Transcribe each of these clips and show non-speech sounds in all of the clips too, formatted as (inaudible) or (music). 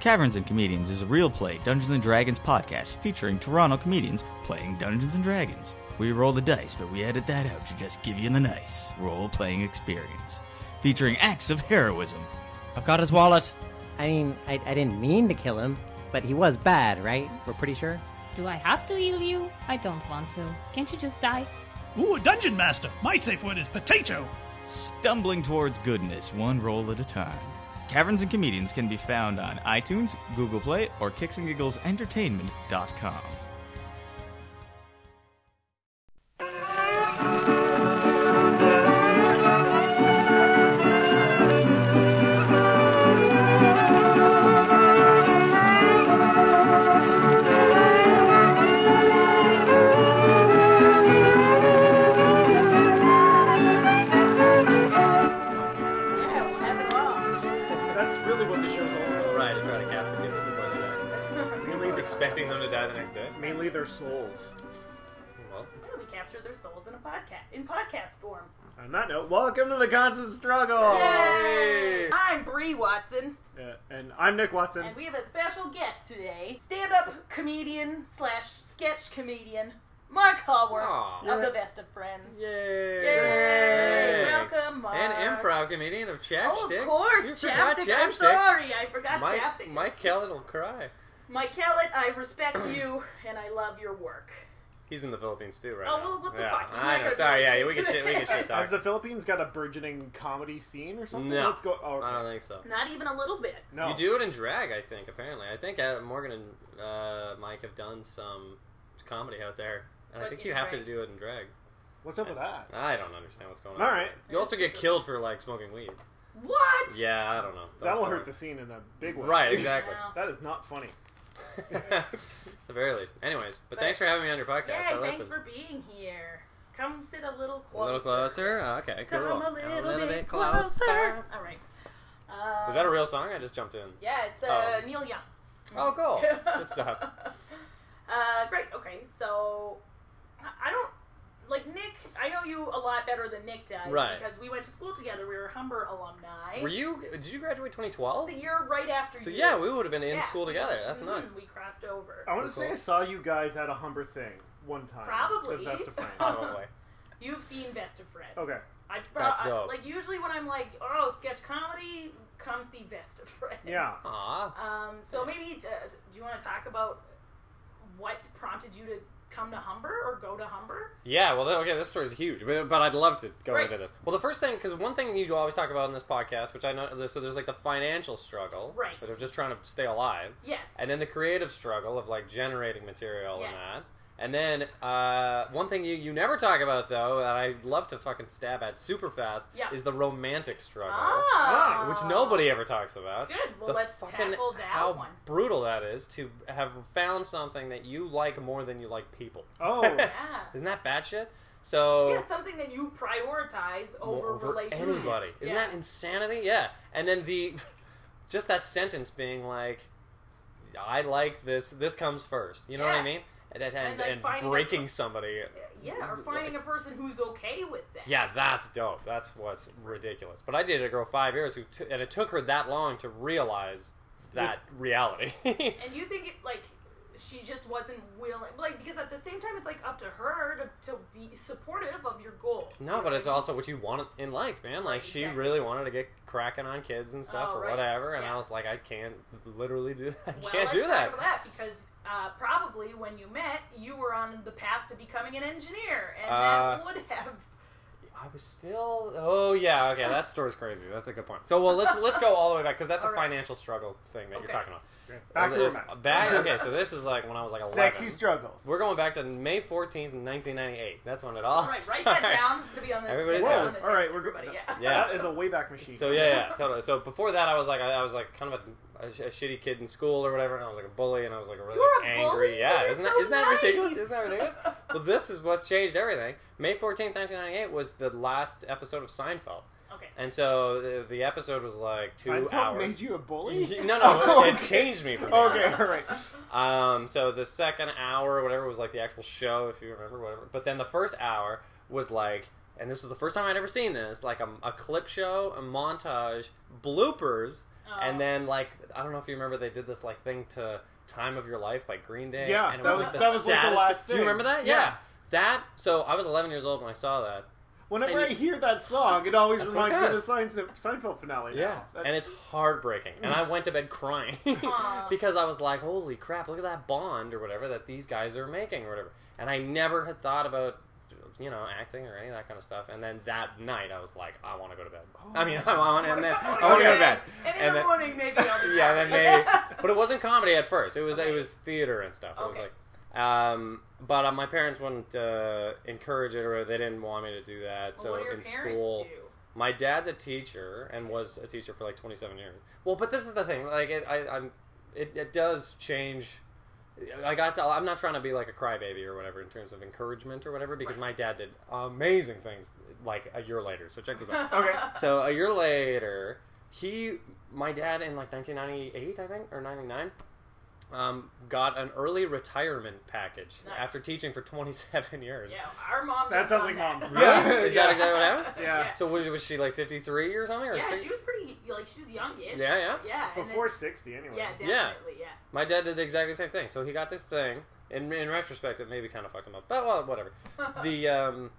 Caverns and Comedians is a real play Dungeons and Dragons podcast featuring Toronto comedians playing Dungeons and Dragons. We roll the dice, but we edit that out to just give you the nice role playing experience. Featuring acts of heroism. I've got his wallet. I mean, I, I didn't mean to kill him, but he was bad, right? We're pretty sure? Do I have to heal you? I don't want to. Can't you just die? Ooh, a dungeon master. My safe word is potato. Stumbling towards goodness one roll at a time. Caverns and Comedians can be found on iTunes, Google Play, or kicksandgigglesentertainment.com. Expecting them to die the next day. mainly their souls. Well, Yeah, we capture their souls in a podcast in podcast form. On that note, welcome to the constant struggle. Yay! I'm Bree Watson, Yeah, and I'm Nick Watson. and we have a special guest today: stand-up comedian slash sketch comedian Marc Hallworth Aw. of the Vest of Friends. yay! Yay! Welcome, Marc. And improv comedian of Chapstick. Oh, of course, You forgot Chapstick. I'm sorry, I forgot Mike, Chapstick. Mike Kellen will cry. Mike Kellett, I respect you and I love your work. He's in the Philippines too, right? Oh, well, what the yeah. fuck? He's I know. Sorry, yeah, we can shit. We can shit (laughs) talk. Has the Philippines got a burgeoning comedy scene or something? No. Let's go. Oh, I don't think so. Not even a little bit. No. You do it in drag, I think. Apparently, I think uh, Morgan and uh, Mike have done some comedy out there, and I think you have drag. to do it in drag. What's up with that? I don't understand what's going on. All right. You also get killed for like smoking weed. What? Yeah, I don't know. That will Don't- hurt the scene in a big way. Right, exactly. (laughs) Wow. that is not funny. (laughs) At the very least. Anyways, but, But- thanks for having me on your podcast. I thanks for being here. Come sit a little closer. a little closer. Oh, okay, cool. Come a little, bit, closer. All right. Uh, Was that a real song? I just jumped in. Yeah, it's uh, Oh. Neil Young. Oh, cool. Good stuff. (laughs) Uh, great. Okay, so I don't like Nick. I know you a lot better than Nick does, Right. Because we went to school together. We were Humber alumni. Were you? Did you graduate 2012? the year right after So you? yeah, we would have been in Yeah. school together. That's Mhm, nuts. We crossed over. I want to say I saw you guys at a Humber thing one time. Probably. The Vest of Friends. (laughs) Probably. You've seen Vest of Friends. okay. I, That's I- like usually when I'm like, oh, sketch comedy, come see Vest of Friends. Yeah. Aw. Um, so maybe uh, do you want to talk about what prompted you to come to Humber or go to Humber? Yeah, well, okay, this story's huge, but, but I'd love to go Right. into this. Well, the first thing, because one thing you always talk about in this podcast, which I know, so there's like the financial struggle, Right. That are just trying to stay alive, Yes. and then the creative struggle of like generating material Yes. and that. And then uh, one thing you, you never talk about though that I love to fucking stab at super fast Yeah. is the romantic struggle, ah, which nobody ever talks about. Good. Well, the let's fucking tackle that how one. brutal that is to have found something that you like more than you like people. Oh. (laughs) Yeah. Isn't that bad shit? So Yeah, something that you prioritize over, relationships. anybody. Isn't yeah. that insanity? Yeah. And then the (laughs) just that sentence being like, "I like this. This comes first. You know what I mean? And, and, And, and, like, finding a- breaking somebody. Yeah, or finding a person who's okay with that. Yeah, that's dope. That's what's ridiculous. But I dated a girl five years who, t- and it took her that long to realize that reality. (laughs) And you think it like she just wasn't willing, like because at the same time it's like up to her to, to be supportive of your goals. No, but it's also what you want in life, man. Like she Exactly. really wanted to get cracking on kids and stuff Oh, or right. whatever, and Yeah. I was like, I can't literally do. that. I Well, can't do that. that because uh, probably when you met, you were on the path to becoming an engineer, and Uh, that would have. I was still. Oh yeah, okay. That story's crazy. That's a good point. So well, let's let's go all the way back because that's a (laughs) All right. financial struggle thing that you're talking about. Back to This- romance. Back. (laughs) Okay, so this is like when I was like 11. Sexy struggles. We're going back to May 14th, 1998. That's when it all. Right, write that down. It's gonna be on the. Everybody's it's on it. the All right, we're go- everybody, yeah. Yeah. That is a wayback machine. So yeah, yeah, totally. So before that, I was like, I, I was like kind of a, a, a shitty kid in school or whatever, and I was like a bully, and I was like really You're a angry. bully? Yeah, You're isn't that so isn't that ridiculous? Isn't that ridiculous? well, this is what changed everything. May fourteenth, nineteen ninety eight, was the last episode of Seinfeld, Okay. And so the, the episode was like two Seinfeld hours. made you a bully? (laughs) no, no, Oh, it (laughs) okay. changed me from that. Okay, all right. Um, so the second hour or whatever was like the actual show, if you remember, whatever. But then the first hour was like and this is the first time I'd ever seen this, like a, a clip show, a montage, bloopers, Oh. and then like I don't know if you remember they did this like thing to "Time of Your Life" by Green Day. Yeah, and it that was, was- like the that was, like, the saddest last Do you remember that? Yeah. yeah. That so I was 11 years old when I saw that. Whenever And I hear that song, it always reminds me of the Seinfeld, Seinfeld finale. now. Yeah, That- and it's heartbreaking. And I went to bed crying (laughs) because I was like, "Holy crap! Look at that bond or whatever that these guys are making or whatever." And I never had thought about, you know, acting or any of that kind of stuff. And then that night, I was like, "I want to go to bed." I mean, (laughs) I want, and then I want to go to bed. (laughs) And in the then, morning, maybe I'll be yeah, then fine. they, but it wasn't comedy at first. It was Okay. it was theater and stuff. It was like, um, but uh, my parents wouldn't uh, encourage it or they didn't want me to do that. Well, so what do your in school. do? My dad's a teacher and was a teacher for like 27 years. Well, but this is the thing. Like, it, I, I'm, it, it does change. I got to. I'm not trying to be like a crybaby or whatever in terms of encouragement or whatever because my dad did amazing things like a year later. So check this out. (laughs) Okay. So a year later, he, my dad, in like 1998, I think, or 99, um, got an early retirement package Nice. after teaching for 27 (laughs) years. Yeah, our mom. That sounds like mom. Really? Is that Yeah. exactly what happened? (laughs) Yeah. So was, was she like 53 or something? Or Yeah, six- she was pretty. Like she was youngish. Yeah, yeah. Yeah. Before then- 60, anyway. yeah, Yeah. definitely. Yeah. My dad did exactly the exactly same thing. So he got this thing. In, in retrospect, it maybe kind of fucked him up, but well, whatever. (laughs) the um,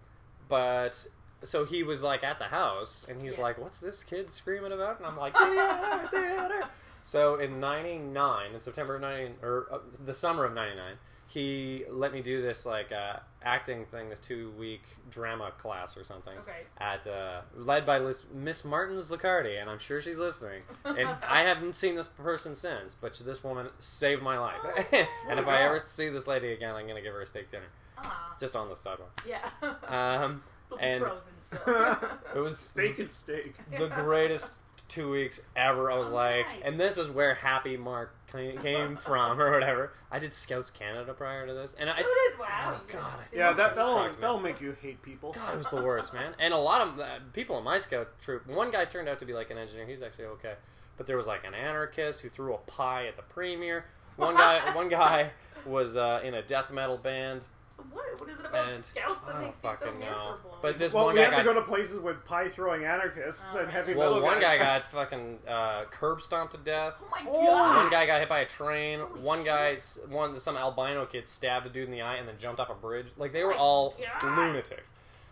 but so he was like at the house, and he's Yes. like, "What's this kid screaming about?" And I'm like, "Theater, theater." So in '99, in September of '99, or uh, the summer of '99, he let me do this like uh, acting thing, this two week drama class or something. Okay. At uh, led by Lis- Miss Martins Licardi, and I'm sure she's listening. And (laughs) I haven't seen this person since, but this woman saved my life. (laughs) and if I ever see this lady again, I'm gonna give her a steak dinner, Ah. just on the sidewalk. Yeah. Um, (laughs) and frozen still. it was Steak is steak. the greatest two weeks ever. I was Oh, like, nice. and this is where Happy Marc came from, or whatever. I did Scouts Canada prior to this, and I, So did wow. Oh, God. I- Yeah, that, that'll, Sucked, that'll make you hate people. God, it was the worst, man. And a lot of uh, people in my scout troop. One guy turned out to be like an engineer. He's actually okay, but there was like an anarchist who threw a pie at the premier. One guy, (laughs) one guy was uh, in a death metal band. So what? What is it about And scouts I that don't makes you so know. miserable? But this well, one we guy have to go to places with pie throwing anarchists Oh, and heavy well, metal one guy got fucking uh, curb stomped to death. oh my god. One guy got hit by a train. Holy one shit. guy, s- one some albino kid stabbed a dude in the eye and then jumped off a bridge. Like they were My all God. lunatics.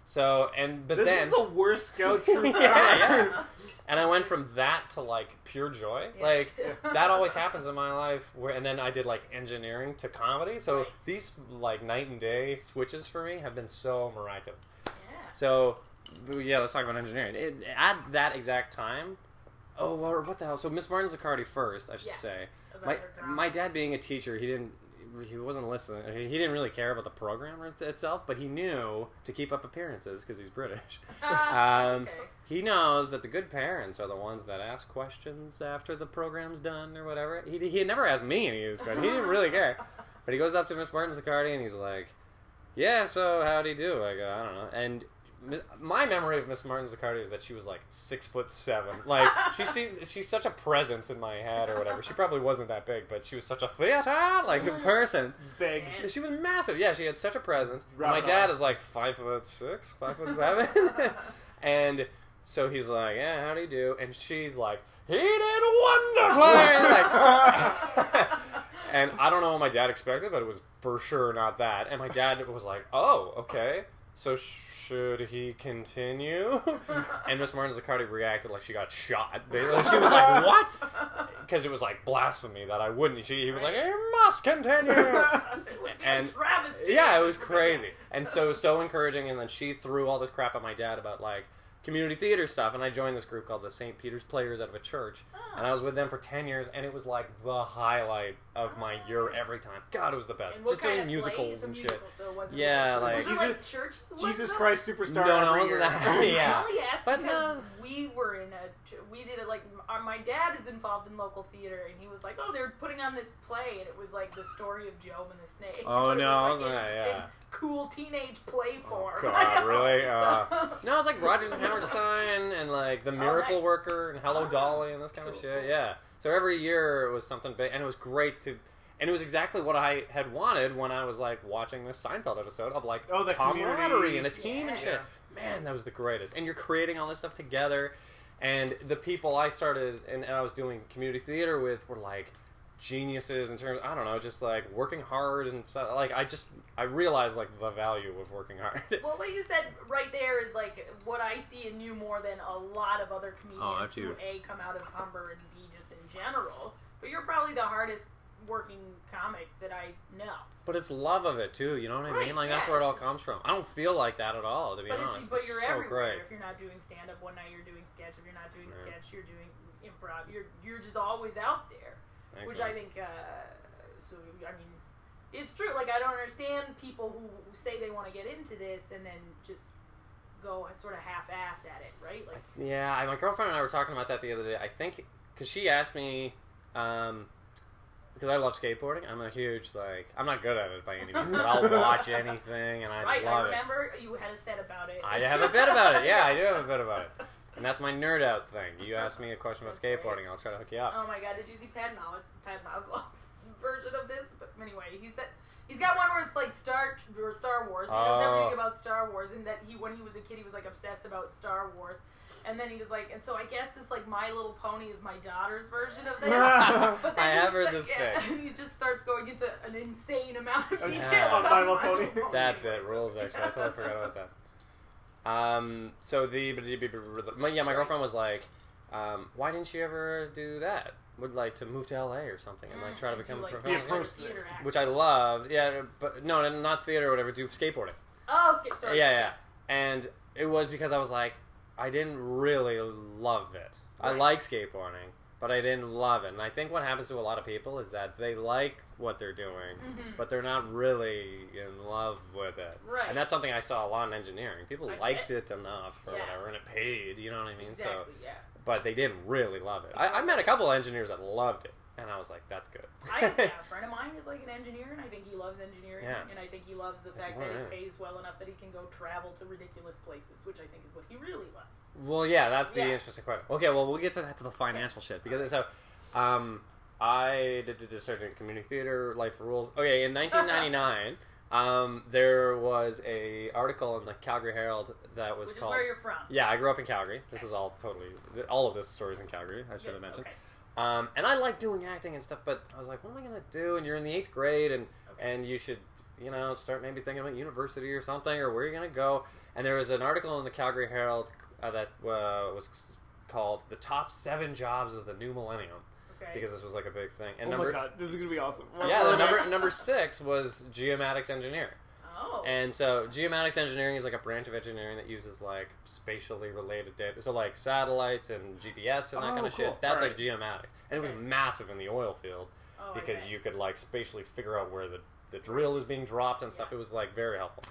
So and but This then is the worst scout troop (laughs) ever. yeah. and I went from that to like pure joy. Yeah, like that always happens in my life. Where and then I did like engineering to comedy. So Right. these like night and day switches for me have been so miraculous. Yeah. So yeah, let's talk about engineering. It, at that exact time. Oh, what the hell? So Miss Martin Zaccardi first, I should Yeah. say. About My my dad being a teacher, he didn't he wasn't listening. He didn't really care about the program it- itself, but he knew to keep up appearances because he's British. (laughs) Ah, Um, okay. He knows that the good parents are the ones that ask questions after the program's done or whatever. He, he had never asked me any of these questions. He didn't really care. But he goes up to Miss Martin Zaccardi and he's like, "Yeah, so how'd he do?" I go, "I don't know." And my memory of Miss Martin Zaccardi is that she was like six foot seven. Like (laughs) she seemed, she's such a presence in my head or whatever. She probably wasn't that big, but she was such a theater like person. Big. She was massive. Yeah, she had such a presence. My dad is like five foot six, five foot seven, (laughs) and so he's like, "Yeah, how do you do?" And she's like, "He did wonderfully." like, (laughs) and I don't know what my dad expected, but it was for sure not that. And my dad was like, "Oh, okay. So should he continue?" (laughs) And Miss Martin Zaccardi reacted like she got shot. Basically, she was like, (laughs) "What?" Because it was like blasphemy that I wouldn't. She, he was like, "You must continue." (laughs) This would be and- a travesty. yeah, it was crazy. And so so encouraging and then she threw all this crap at my dad about like community theater stuff and I joined this group called the St. Peter's Players out of a church. And I was with them for 10 years and it was like the highlight of my year every time. God, it was the best. Just doing musicals plays? A and musical, shit. So Yeah, like, like- was it like church. Jesus? Christ Superstar. No, no, it wasn't year. that. (laughs) yeah. I only asked But because no. we were in a we did it like our, my dad is involved in local theater and he was like oh they're putting on this play and it was like the story of Job and the snake. Oh, (laughs) But no, was, wasn't like, in- Yeah. in cool teenage play form. God, (laughs) really? Uh, So- No, it was like Rodgers and Hammerstein and like The Miracle nice. Worker and Hello Ah, Dolly and this kind of cool, shit. cool. Yeah. So every year it was something big, and it was great to, and it was exactly what I had wanted when I was like watching this Seinfeld episode of like Oh, the camaraderie community. and a team and shit. man, that was the greatest. And you're creating all this stuff together. And the people I started and, and I was doing community theater with were like geniuses in terms. I don't know, just like working hard and stuff. Like I just I realized like the value of working hard. (laughs) Well, what you said right there is like what I see in you more than a lot of other oh, comedians Oh, who a come out of Humber and b just in general. But you're probably the hardest working comic that I know. But it's love of it too. You know what I Right, mean? Like that's where it all comes from. I don't feel like that at all, to be But honest. it's but you're so everywhere. great. If you're not doing stand up one night, you're doing sketch. If you're not doing Yeah. sketch, you're doing improv. You're you're just always out there, Thanks, which man. I think. Uh, so I mean, it's true. Like I don't understand people who say they want to get into this and then just go sort of half-ass at it, right? Like Yeah, my girlfriend and I were talking about that the other day. I think because she asked me, um, because I love skateboarding. I'm a huge like. I'm not good at it by any means, but I'll watch (laughs) anything and I right, love it. I remember you had a set about it. I have a bit about it. Yeah, I do have a bit about it, (laughs) and that's my nerd out thing. You ask me a question about That's great. skateboarding, I'll try to hook you up. Oh my god, did you see Patton Os- Patton Oswalt's (laughs) version of this? But anyway, he said he's got one where it's like Star or Star Wars. He knows Oh. everything about Star Wars, and that he when he was a kid he was like obsessed about Star Wars. And then he was like, and so I guess this like My Little Pony is my daughter's version of (laughs) this. but then I he have heard this bit. and he just starts going into an insane amount of detail Yeah. about My Little My Pony. Little Pony. That bit rules. Actually, I totally forgot about that. Um, so the my- yeah, my girlfriend was like, um, "Why didn't you ever do that? Would like to move to LA or something and like try to Mm, become a like, professional." Yeah, a post- theater actor. Which I loved. Yeah, but no, not theater or whatever. Do skateboarding. oh, skate, sorry. Yeah, yeah. And it was because I was like, I didn't really love it. I like skateboarding, but I didn't love it. And I think what happens to a lot of people is that they like what they're doing, Mhm. but they're not really in love with it. Right. And that's something I saw a lot in engineering. People I liked bet. it enough or Yeah. whatever, and it paid. You know what I mean? So, Yeah. but they didn't really love it. I, I met a couple of engineers that loved it, and I was like, that's good. I yeah, (laughs) a friend of mine is like an engineer, and I think he loves engineering, Yeah. and I think he loves the fact that yeah. it pays well enough that he can go travel to ridiculous places, which I think is what he really loves. Well, yeah, that's the Yeah. interesting question. Okay, well, we'll get to that to the financial shit because so, um, I did, did, did start doing community theater, Life Rules. Okay, in (laughs) 1999, um, there was a article in the Calgary Herald that was Which called. where you're from. yeah, I grew up in Calgary. This is all totally all of this story is in Calgary. I should Good, have mentioned. Okay. Um, and I like doing acting and stuff, but I was like, what am I gonna do? And you're in the eighth grade, and Okay. and you should, you know, start maybe thinking about university or something, or where you're gonna go. And there was an article in the Calgary Herald uh, that uh, was called "The Top Seven Jobs of the New Millennium" Okay. because this was like a big thing. And oh number, my god, this is gonna be awesome. yeah, the number (laughs) number six was geomatics engineering. Oh. And so geomatics engineering is like a branch of engineering that uses like spatially related data. So like satellites and GPS and that Oh, kind of cool. shit. That's Alright. like geomatics. And it was massive in the oil field oh, because bet. you could like spatially figure out where the, the drill is being dropped and stuff. Yeah. It was like very helpful.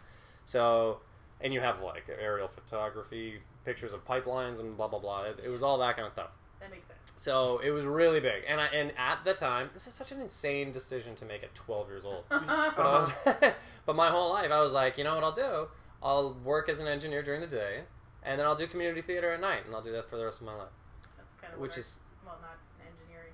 So and you have like aerial photography, pictures of pipelines and blah blah blah. It, it was all that kind of stuff. that makes sense. So it was really big. And I, and at the time, this is such an insane decision to make at 12 years old. (laughs) But, I was, (laughs) but my whole life, I was like, you know what I'll do? I'll work as an engineer during the day, and then I'll do community theater at night, and I'll do that for the rest of my life. That's kind of Which I- is, well, not engineering.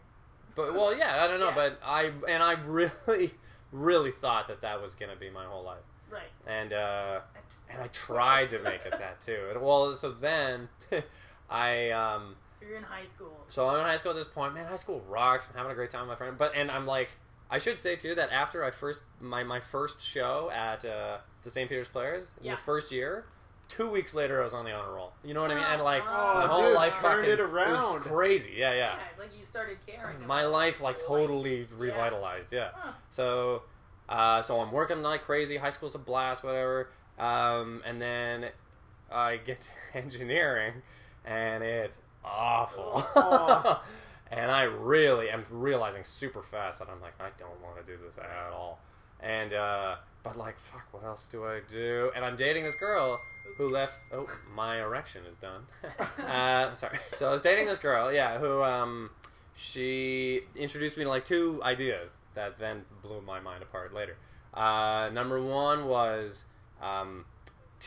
but well, yeah, I don't know, Yeah. but I and I really, really thought that that was gonna be my whole life, Right. and uh, and I tried to make it (laughs) that too. And, well, so then, I um, So you're in high school. So I'm in high school at this point. Man, high school rocks. I'm having a great time with my friend. But and I'm like, I should say too that after I first my my first show at uh, the St. Peter's Players in Yeah. the first year, two weeks later I was on the honor roll. You know what I mean? And like Oh, my whole dude, life fucking it was crazy. Yeah, Yeah, yeah. like you started caring. My life like totally revitalized. Yeah. Huh. So, uh, so I'm working like crazy. High school's a blast, whatever. Um, and then I get to (laughs) engineering, and it's awful. Oh. (laughs) and I really am realizing super fast that I'm like, I don't want to do this at all. And uh, but like, fuck, what else do I do? And I'm dating this girl who left. Oh, my erection is done. (laughs) (laughs) uh, sorry. So I was dating this girl, yeah, who um, she introduced me to like two ideas that then blew my mind apart later. Uh, number one was um,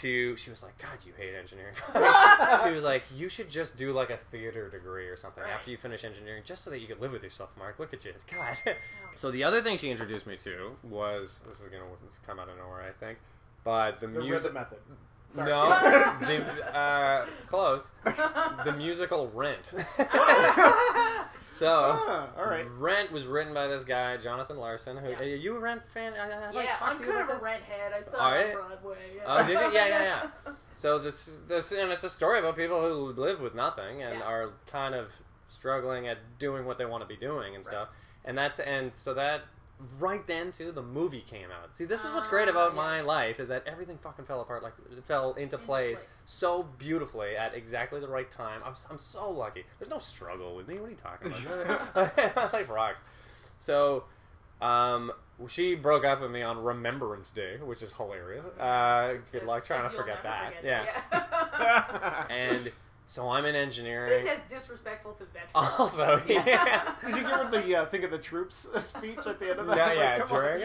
to she was like, God, you hate engineering. (laughs) (laughs) she was like, you should just do like a theater degree or something Right. after you finish engineering, just so that you could live with yourself, Marc. Look at you, (laughs) God. so the other thing she introduced me to was this is gonna come out of nowhere, I think, but the, The music. method. Sorry. No, the, uh, close. The musical Rent. So, Ah, all right. Rent was written by this guy, Jonathan Larson. Who Yeah. are you a Rent fan? I- I yeah, I'm to you kind of a rent head. I saw it on Broadway. Yeah. Oh, did you? Yeah, yeah, yeah. (laughs) So this, this, and it's a story about people who live with nothing and Yeah. are kind of struggling at doing what they want to be doing and stuff. And that's and so that right then too, the movie came out. See, this is what's great Ah, about yeah. my life is that everything fucking fell apart, like fell into, Into place, place. so beautifully at exactly the right time. I'm, I'm so lucky. There's no struggle with me. What are you talking about? my (laughs) (laughs) life rocks. So, um, she broke up with me on Remembrance Day, which is hilarious. Uh, good luck trying to forget that. forget yeah. it, (laughs) And so I'm in I think engineering. that's disrespectful to veterans. Also, (laughs) yes. Did you give her the uh, think of the troops (laughs) speech at the end of No, that? Like, yeah, come on. during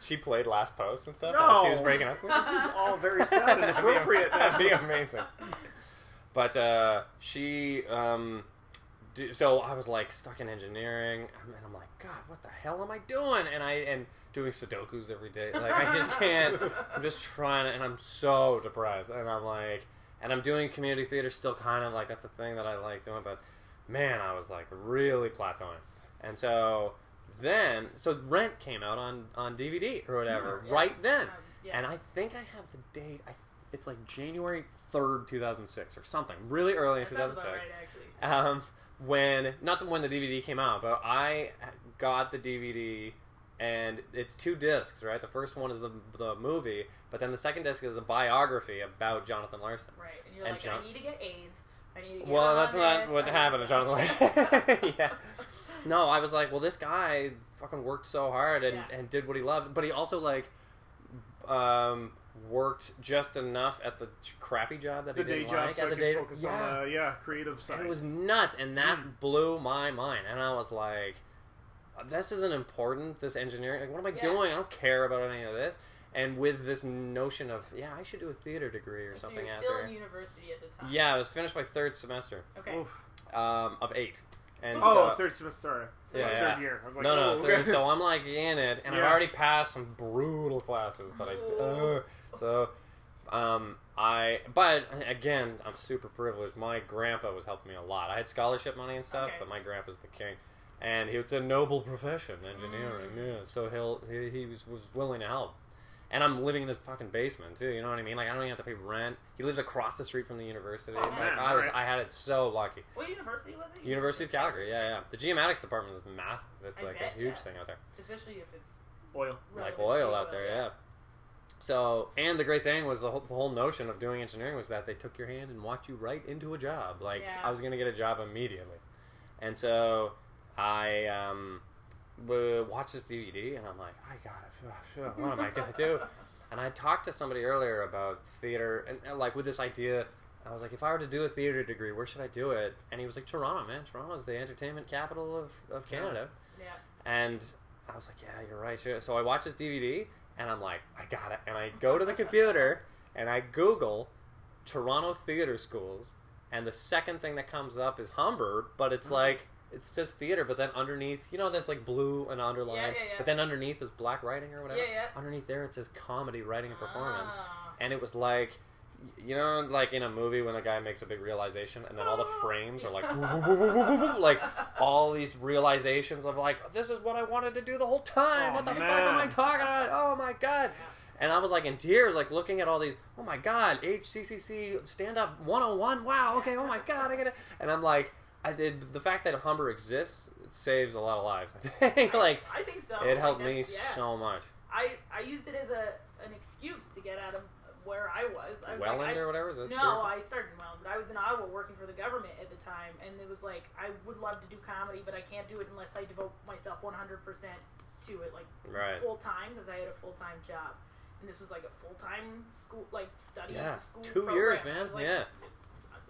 she played last post and stuff. No. as she was breaking up. with me. This is all very sad and (laughs) appropriate. That'd be amazing. But uh, she, um, d- so I was like stuck in engineering, and I'm like, God, what the hell am I doing? And I and doing Sudokus every day. Like I just can't. I'm just trying to, and I'm so depressed. And I'm like, and I'm doing community theater still, kind of like that's the thing that I like doing. But man, I was like really plateauing. And so then, so Rent came out on on DVD or whatever Yeah. right then. Um, yeah. And I think I have the date. I, it's like January third, two thousand six, or something really early in two thousand about right. Um, when not the when the DVD came out, but I got the DVD, and it's two discs, right? The first one is the the movie, but then the second disc is a biography about Jonathan Larson. Right, and you're And like, John- I need to get AIDS. I need to get Well, that's not this, what I happened to Jonathan Larson. (laughs) yeah. No, I was like, well, this guy fucking worked so hard and, Yeah. and did what he loved, but he also like um, worked just enough at the crappy job that The he day didn't job, like so at I the day. focus yeah. on the yeah creative side. And it was nuts, and that Hmm. blew my mind. And I was like, "This isn't important. This engineering, like, what am I Yeah. doing? I don't care about any of this." And with this notion of, yeah, I should do a theater degree or So something you're after. still in university at the time. yeah, I was finished my third semester Okay. Um, of eight. And Oh, so, third semester. So Yeah, yeah. third year. I was like, no, no, oh, third, okay. so (laughs) I'm like in it, and I've already passed some brutal classes that I. Uh, so, um, I. But again, I'm super privileged. My grandpa was helping me a lot. I had scholarship money and stuff, Okay. but my grandpa's the king, and he it's a noble profession, engineering. Mm. Yeah, so he'll he, he was, was willing to help. And I'm living in his fucking basement too. You know what I mean? Like I don't even have to pay rent. He lives across the street from the university. Oh, like man, I was, alright. I had it so lucky. What university was it? University of Calgary. Yeah, yeah. The geomatics department is massive. It's I like bet, a huge yeah. thing out there Especially if it's Oil. like relevant to oil out there, yeah. So, and the great thing was the whole, the whole notion of doing engineering was that they took your hand and walked you right into a job. Like Yeah. I was gonna get a job immediately, and so I um, w- watched this DVD and I'm like, I got it. What am I gonna do? And I talked to somebody earlier about theater and, and, like with this idea. I was like, if I were to do a theater degree, where should I do it? And he was like, Toronto, man. Toronto's the entertainment capital of, of Canada. Yeah. And I was like, yeah, you're right. sure. So I watch this DVD and I'm like, I got it. And I go to the computer and I Google Toronto theater schools. And the second thing that comes up is Humber, but it's uh-huh. like, it says theater, but then underneath, you know, that's like blue and underlined. Yeah, yeah, yeah. But then underneath is black writing or whatever. Yeah, yeah. Underneath there it says comedy, writing, and performance. Ah. And it was like, you know, like in a movie when a guy makes a big realization, and then all the frames are like, (laughs) (laughs) like all these realizations of like, this is what I wanted to do the whole time. Oh, what the fuck am I talking about? Oh my god! And I was like in tears, like looking at all these. Oh my god, HCCC stand up 101. Wow. Okay. Oh my god, I get it. And I'm like, I did the fact that Humber exists it saves a lot of lives. I think (laughs) like I think so. it helped me yeah. so much. I I used it as a an excuse to get out of where I was. I was Welland like, I, or whatever is it? No, I started in Welland, but I was in Ottawa working for the government at the time, and it was like I would love to do comedy, but I can't do it unless I devote myself 100% to it, like Right. full time, because I had a full time job, and this was like a full time school, like study Yeah, school. two program. years, man. like, yeah.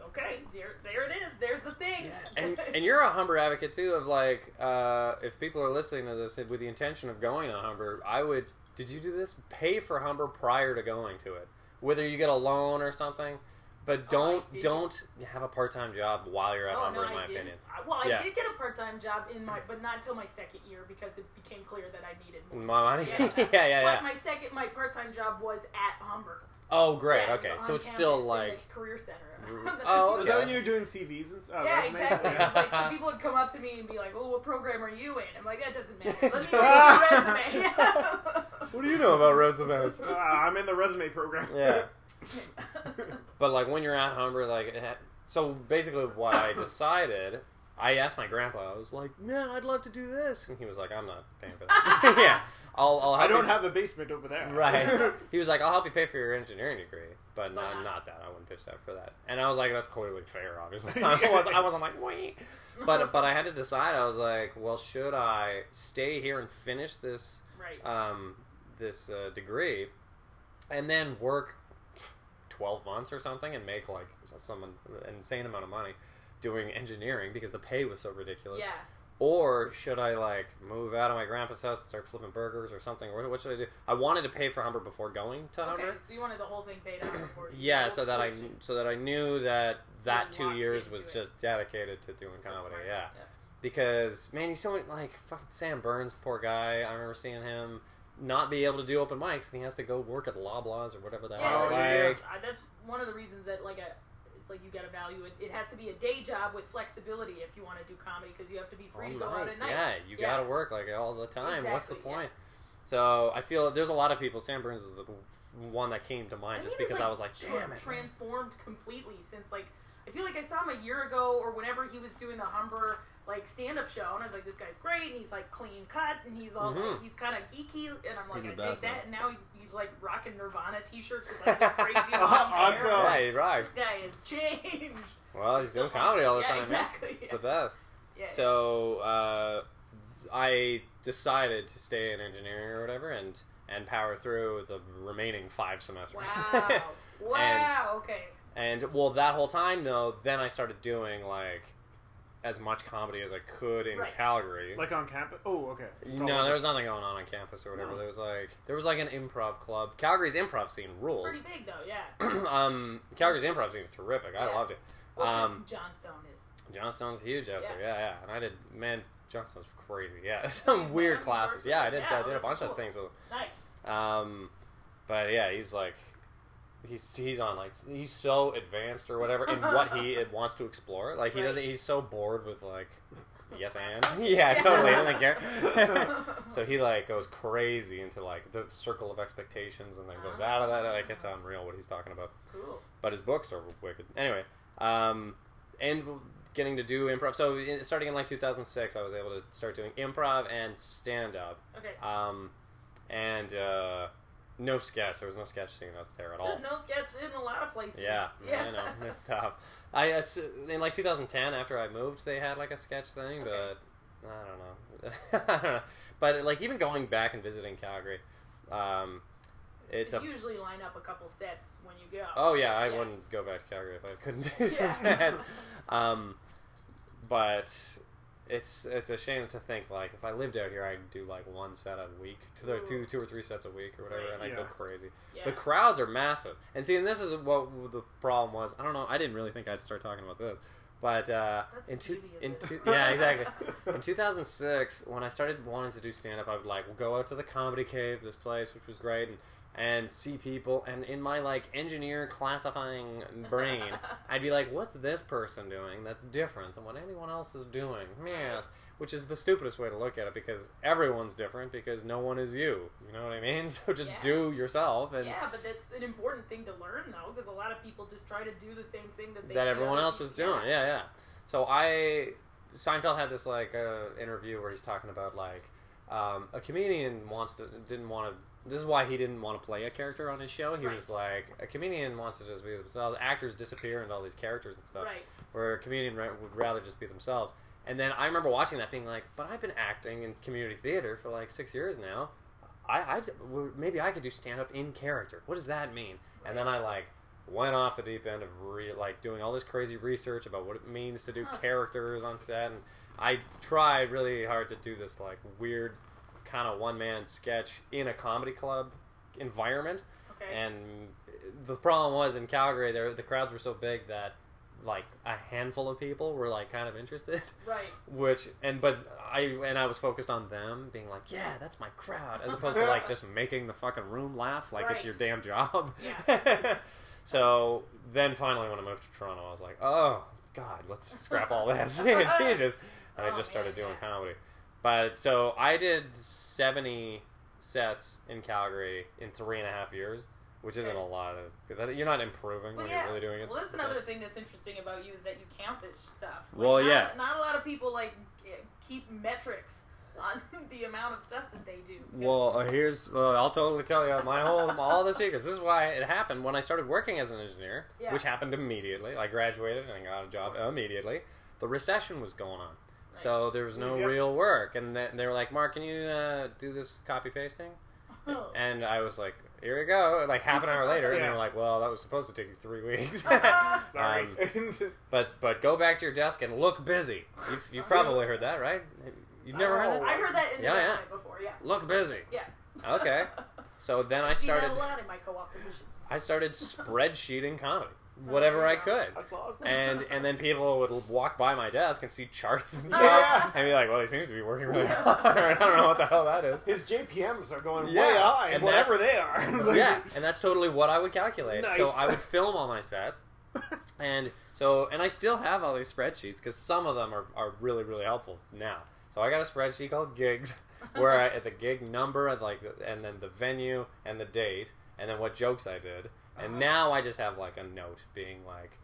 Okay, there, there it is. There's the thing. and and you're a Humber advocate too. Of like, uh, if people are listening to this with the intention of going to Humber, I would. Did you do this? Pay for Humber prior to going to it, whether you get a loan or something. But Oh, don't did. don't have a part time job while you're at Oh, Humber, no, in my opinion. I, well, I Yeah. did get a part-time job in my, but not until my second year because it became clear that I needed more. My money. Yeah. (laughs) yeah, yeah, But yeah. my second, my part-time job was at Humber. Oh, great. Yeah, okay, so it's campus still in like. career center. (laughs) Oh, Is that when you were doing CVs and stuff? Yeah, resumes? exactly. Yeah. Like some (laughs) people would come up to me and be like, "Oh, what program are you in?" I'm like, "That doesn't matter. Let me know (laughs) your resume." What do you know about resumes? Uh, I'm in the resume program. Yeah. But like when you're at Humber, like had, so basically what I decided, I asked my grandpa. I was like, "Man, I'd love to do this," and he was like, "I'm not paying for that." yeah, I'll. I'll I don't you- have a basement over there. Right. (laughs) he was like, "I'll help you pay for your engineering degree, but not Wow. not that. I wouldn't pitch that for that." And I was like, "That's clearly fair, obviously." (laughs) I was I wasn't like, wait. (laughs) but but I had to decide. I was like, "Well, should I stay here and finish this right. um, this uh, degree, and then work twelve months or something and make like some insane amount of money doing engineering because the pay was so ridiculous? yeah. Or should I like move out of my grandpa's house and start flipping burgers or something? What, what should I do? I wanted to pay for Humber before going to Humber. Okay, so you wanted the whole thing paid out before Yeah, so that I so that I knew that that two years was it. just dedicated to doing comedy. smart. Yeah, because man, you so many like fucking Sam Burns, poor guy. I remember seeing him not be able to do open mics, and he has to go work at Loblaws or whatever the Yeah, hell. That's, yeah. Like, I- that's one of the reasons that like it's like you got to value it. It has to be a day job with flexibility if you want to do comedy because you have to be free all to go out night. at night. Yeah, you Yeah. gotta work like all the time. What's the Exactly, yeah. point? So I feel there's a lot of people. Sam Burns is the one that came to I mind just because he's, I was like, tra- damn it. transformed completely since like I feel like I saw him a year ago or whenever he was doing the Humber like stand up show and I was like this guy's great and he's like clean cut and he's all Mhm. like he's kind of geeky and I'm like He's I the that and now he, he's like rocking Nirvana t-shirts with like (laughs) crazy long Awesome. hair. Yeah, he rocks. This guy has changed. Well, he's doing comedy all the Yeah, time, exactly, man. It's the best. Yeah. So uh, I decided to stay in engineering or whatever, and and power through the remaining five semesters. wow. (laughs) Wow. okay. and well, that whole time though, then I started doing like as much comedy as I could in Right. Calgary. Like on campus? Oh, okay. Just no, all- there was nothing going on on campus or whatever. No. There was like there was like an improv club. Calgary's improv scene rules. Pretty big though. Yeah. (clears throat) um, Calgary's improv scene is terrific. I loved it. Well, 'cause Um, Johnstone is. Johnstone's huge out there. Yeah. Yeah, yeah. And I did, man, Johnstone's crazy. (laughs) Yeah, some weird classes. Yeah, I did. yeah, I did a bunch cool. of things with him. Nice. Um, but yeah, he's like, he's he's on like he's so advanced or whatever in what he (laughs) wants to explore. Like he Right. doesn't. He's so bored with like. Yes, (laughs) and (laughs) yeah, totally. I don't care. so he like goes crazy into like the circle of expectations, and then goes Ah. out of that. Like it's unreal what he's talking about Cool. but his books are wicked. Anyway, um, and getting to do improv. So in, starting in like 2006, I was able to start doing improv and stand up. Okay. Um, and uh, no sketch. There was no sketch scene up there at all. There's no sketch in a lot of places. Yeah, Yeah. I know it's tough. I in like 2010 after I moved, they had like a sketch thing, but I don't know. (laughs) I don't know. But like even going back and visiting Calgary, um, it's a usually line up a couple sets when you go. Oh yeah, I Yeah. wouldn't go back to Calgary if I couldn't do some Yeah. (laughs) stand. Um, but it's it's a shame to think like if I lived out here, I'd do like one set a week, to Ooh. two, two or three sets a week or whatever, Right. and I'd go crazy. Yeah. The crowds are massive, and see, and this is what the problem was. I don't know. I didn't really think I'd start talking about this, but uh, That's in two, in two, yeah, exactly. (laughs) In 2006, when I started wanting to do stand up, I would like go out to the comedy cave, this place, which was great, and and see people. And in my like engineer classifying brain, (laughs) I'd be like, "What's this person doing that's different than what anyone else is doing?" Yes, which is the stupidest way to look at it because everyone's different because no one is you. You know what I mean? (laughs) So just Yeah. do yourself and. yeah, but that's an important thing to learn though, because a lot of people just try to do the same thing that they that everyone else is doing. Yeah, yeah. So I Seinfeld had this like uh, interview where he's talking about like um, a comedian wants to didn't want to. This is why he didn't want to play a character on his show. He Right. was like a comedian wants to just be themselves. Actors disappear into all these characters and stuff. Right. Where a comedian would rather just be themselves. And then I remember watching that, being like, "But I've been acting in community theater for like six years now. I, I maybe I could do stand up in character. What does that mean?" And then I like went off the deep end of re- like doing all this crazy research about what it means to do Huh. characters on set, and I tried really hard to do this like weird kind of one man sketch in a comedy club environment. Okay. And the problem was in Calgary, there the crowds were so big that like a handful of people were like kind of interested. Right. (laughs) Which and but I and I was focused on them being like, yeah, that's my crowd, as opposed to like (laughs) just making the fucking room laugh like it's your damn job. Yeah. (laughs) so then finally, when I moved to Toronto, I was like, oh god, let's scrap all this, Jesus, and I Oh, just started oh, man, doing yeah. comedy. But so I did seventy sets in Calgary in three and a half years, which isn't a lot of. You're not improving Well, when yeah. you're really doing it. Well, that's another thing that's interesting about you is that you count this stuff. Like, Well, not, yeah. Not a lot of people like keep metrics on (laughs) the amount of stuff that they do. Well, uh, here's well, I'll totally tell you my whole all the secrets. This is why it happened when I started working as an engineer, Yeah. which happened immediately. I graduated and I got a job immediately. The recession was going on, so there was no Yep. real work, and then they were like, "Marc, can you uh, do this copy pasting?" And I was like, "Here we go!" Like half an hour later, and they (laughs) Yeah. were like, "Well, that was supposed to take you three weeks." (laughs) Sorry. (laughs) Um, but but go back to your desk and look busy. You've, you've probably heard that, right? You've never heard that? I've heard that in Yeah, the yeah. yeah. before. Yeah. Look busy. Yeah. Okay. So then I I see that started a lot in my co-op positions. I started spreadsheeting comedy, whatever I could. That's awesome. And and then people would walk by my desk and see charts and (laughs) stuff, Yeah. and be like, "Well, he seems to be working really hard. (laughs) I don't know what the hell that is." His JPMs are going way high, and whatever they are. (laughs) Like, yeah, and that's totally what I would calculate. So I would film all my sets, and so and I still have all these spreadsheets because some of them are, are really really helpful now. So I got a spreadsheet called gigs, where I at the gig number and like and then the venue and the date and then what jokes I did, and now I just have like a note being like.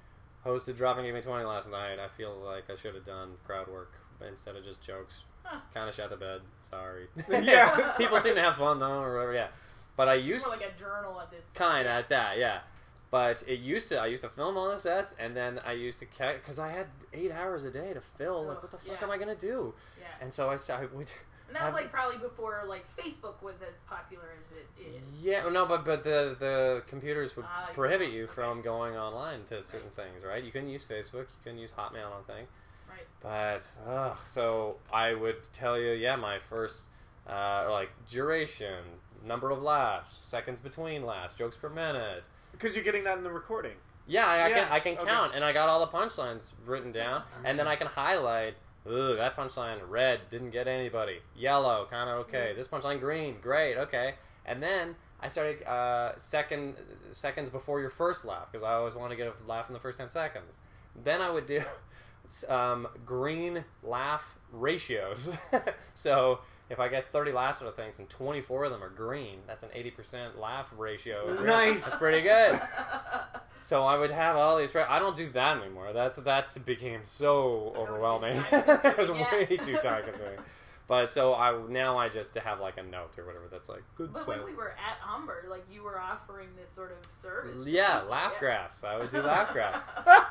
Hosted Drop and Give me twenty last night. I feel like I should have done crowd work instead of just jokes. Huh. Kind of shot the bed. Sorry. (laughs) Yeah. People seem to have fun though, or whatever. Yeah, but I used More like a journal at this. kind of at that, yeah. But it used to. I used to film all the sets, and then I used to because I had eight hours a day to fill. Like, what the fuck yeah. am I gonna do? Yeah. And so I started. would And that was have- like probably before like Facebook was as popular as it is. Yeah, no, but but the the computers would you prohibit know, you okay. from going online to certain things, right? You couldn't use Facebook, you couldn't use Hotmail on thing. Right. But ugh, so I would tell you, yeah, my first uh, like duration, number of laughs, seconds between laughs, jokes per minute. Because you're getting that in the recording. Yeah, I, I can I Yes, can okay. count, and I got all the punchlines written down, (laughs) and then I can highlight. Ooh, that punchline red didn't get anybody. Yellow, kind of okay. This punchline green, great, okay. And then I started uh, second seconds before your first laugh because I always want to get a laugh in the first ten seconds. Then I would do (laughs) um, green laugh ratios. (laughs) so if I get thirty laughs out of things and twenty four of them are green, that's an eighty percent laugh ratio. Nice. That's pretty good. (laughs) So I would have all these. I don't do that anymore. That's that became so overwhelming. (laughs) it was way too time consuming. But so I now I just have like a note or whatever that's like good. But set. when we were at Humber, like you were offering this sort of service. yeah, people. laugh Yeah. graphs. I would do (laughs) laugh graphs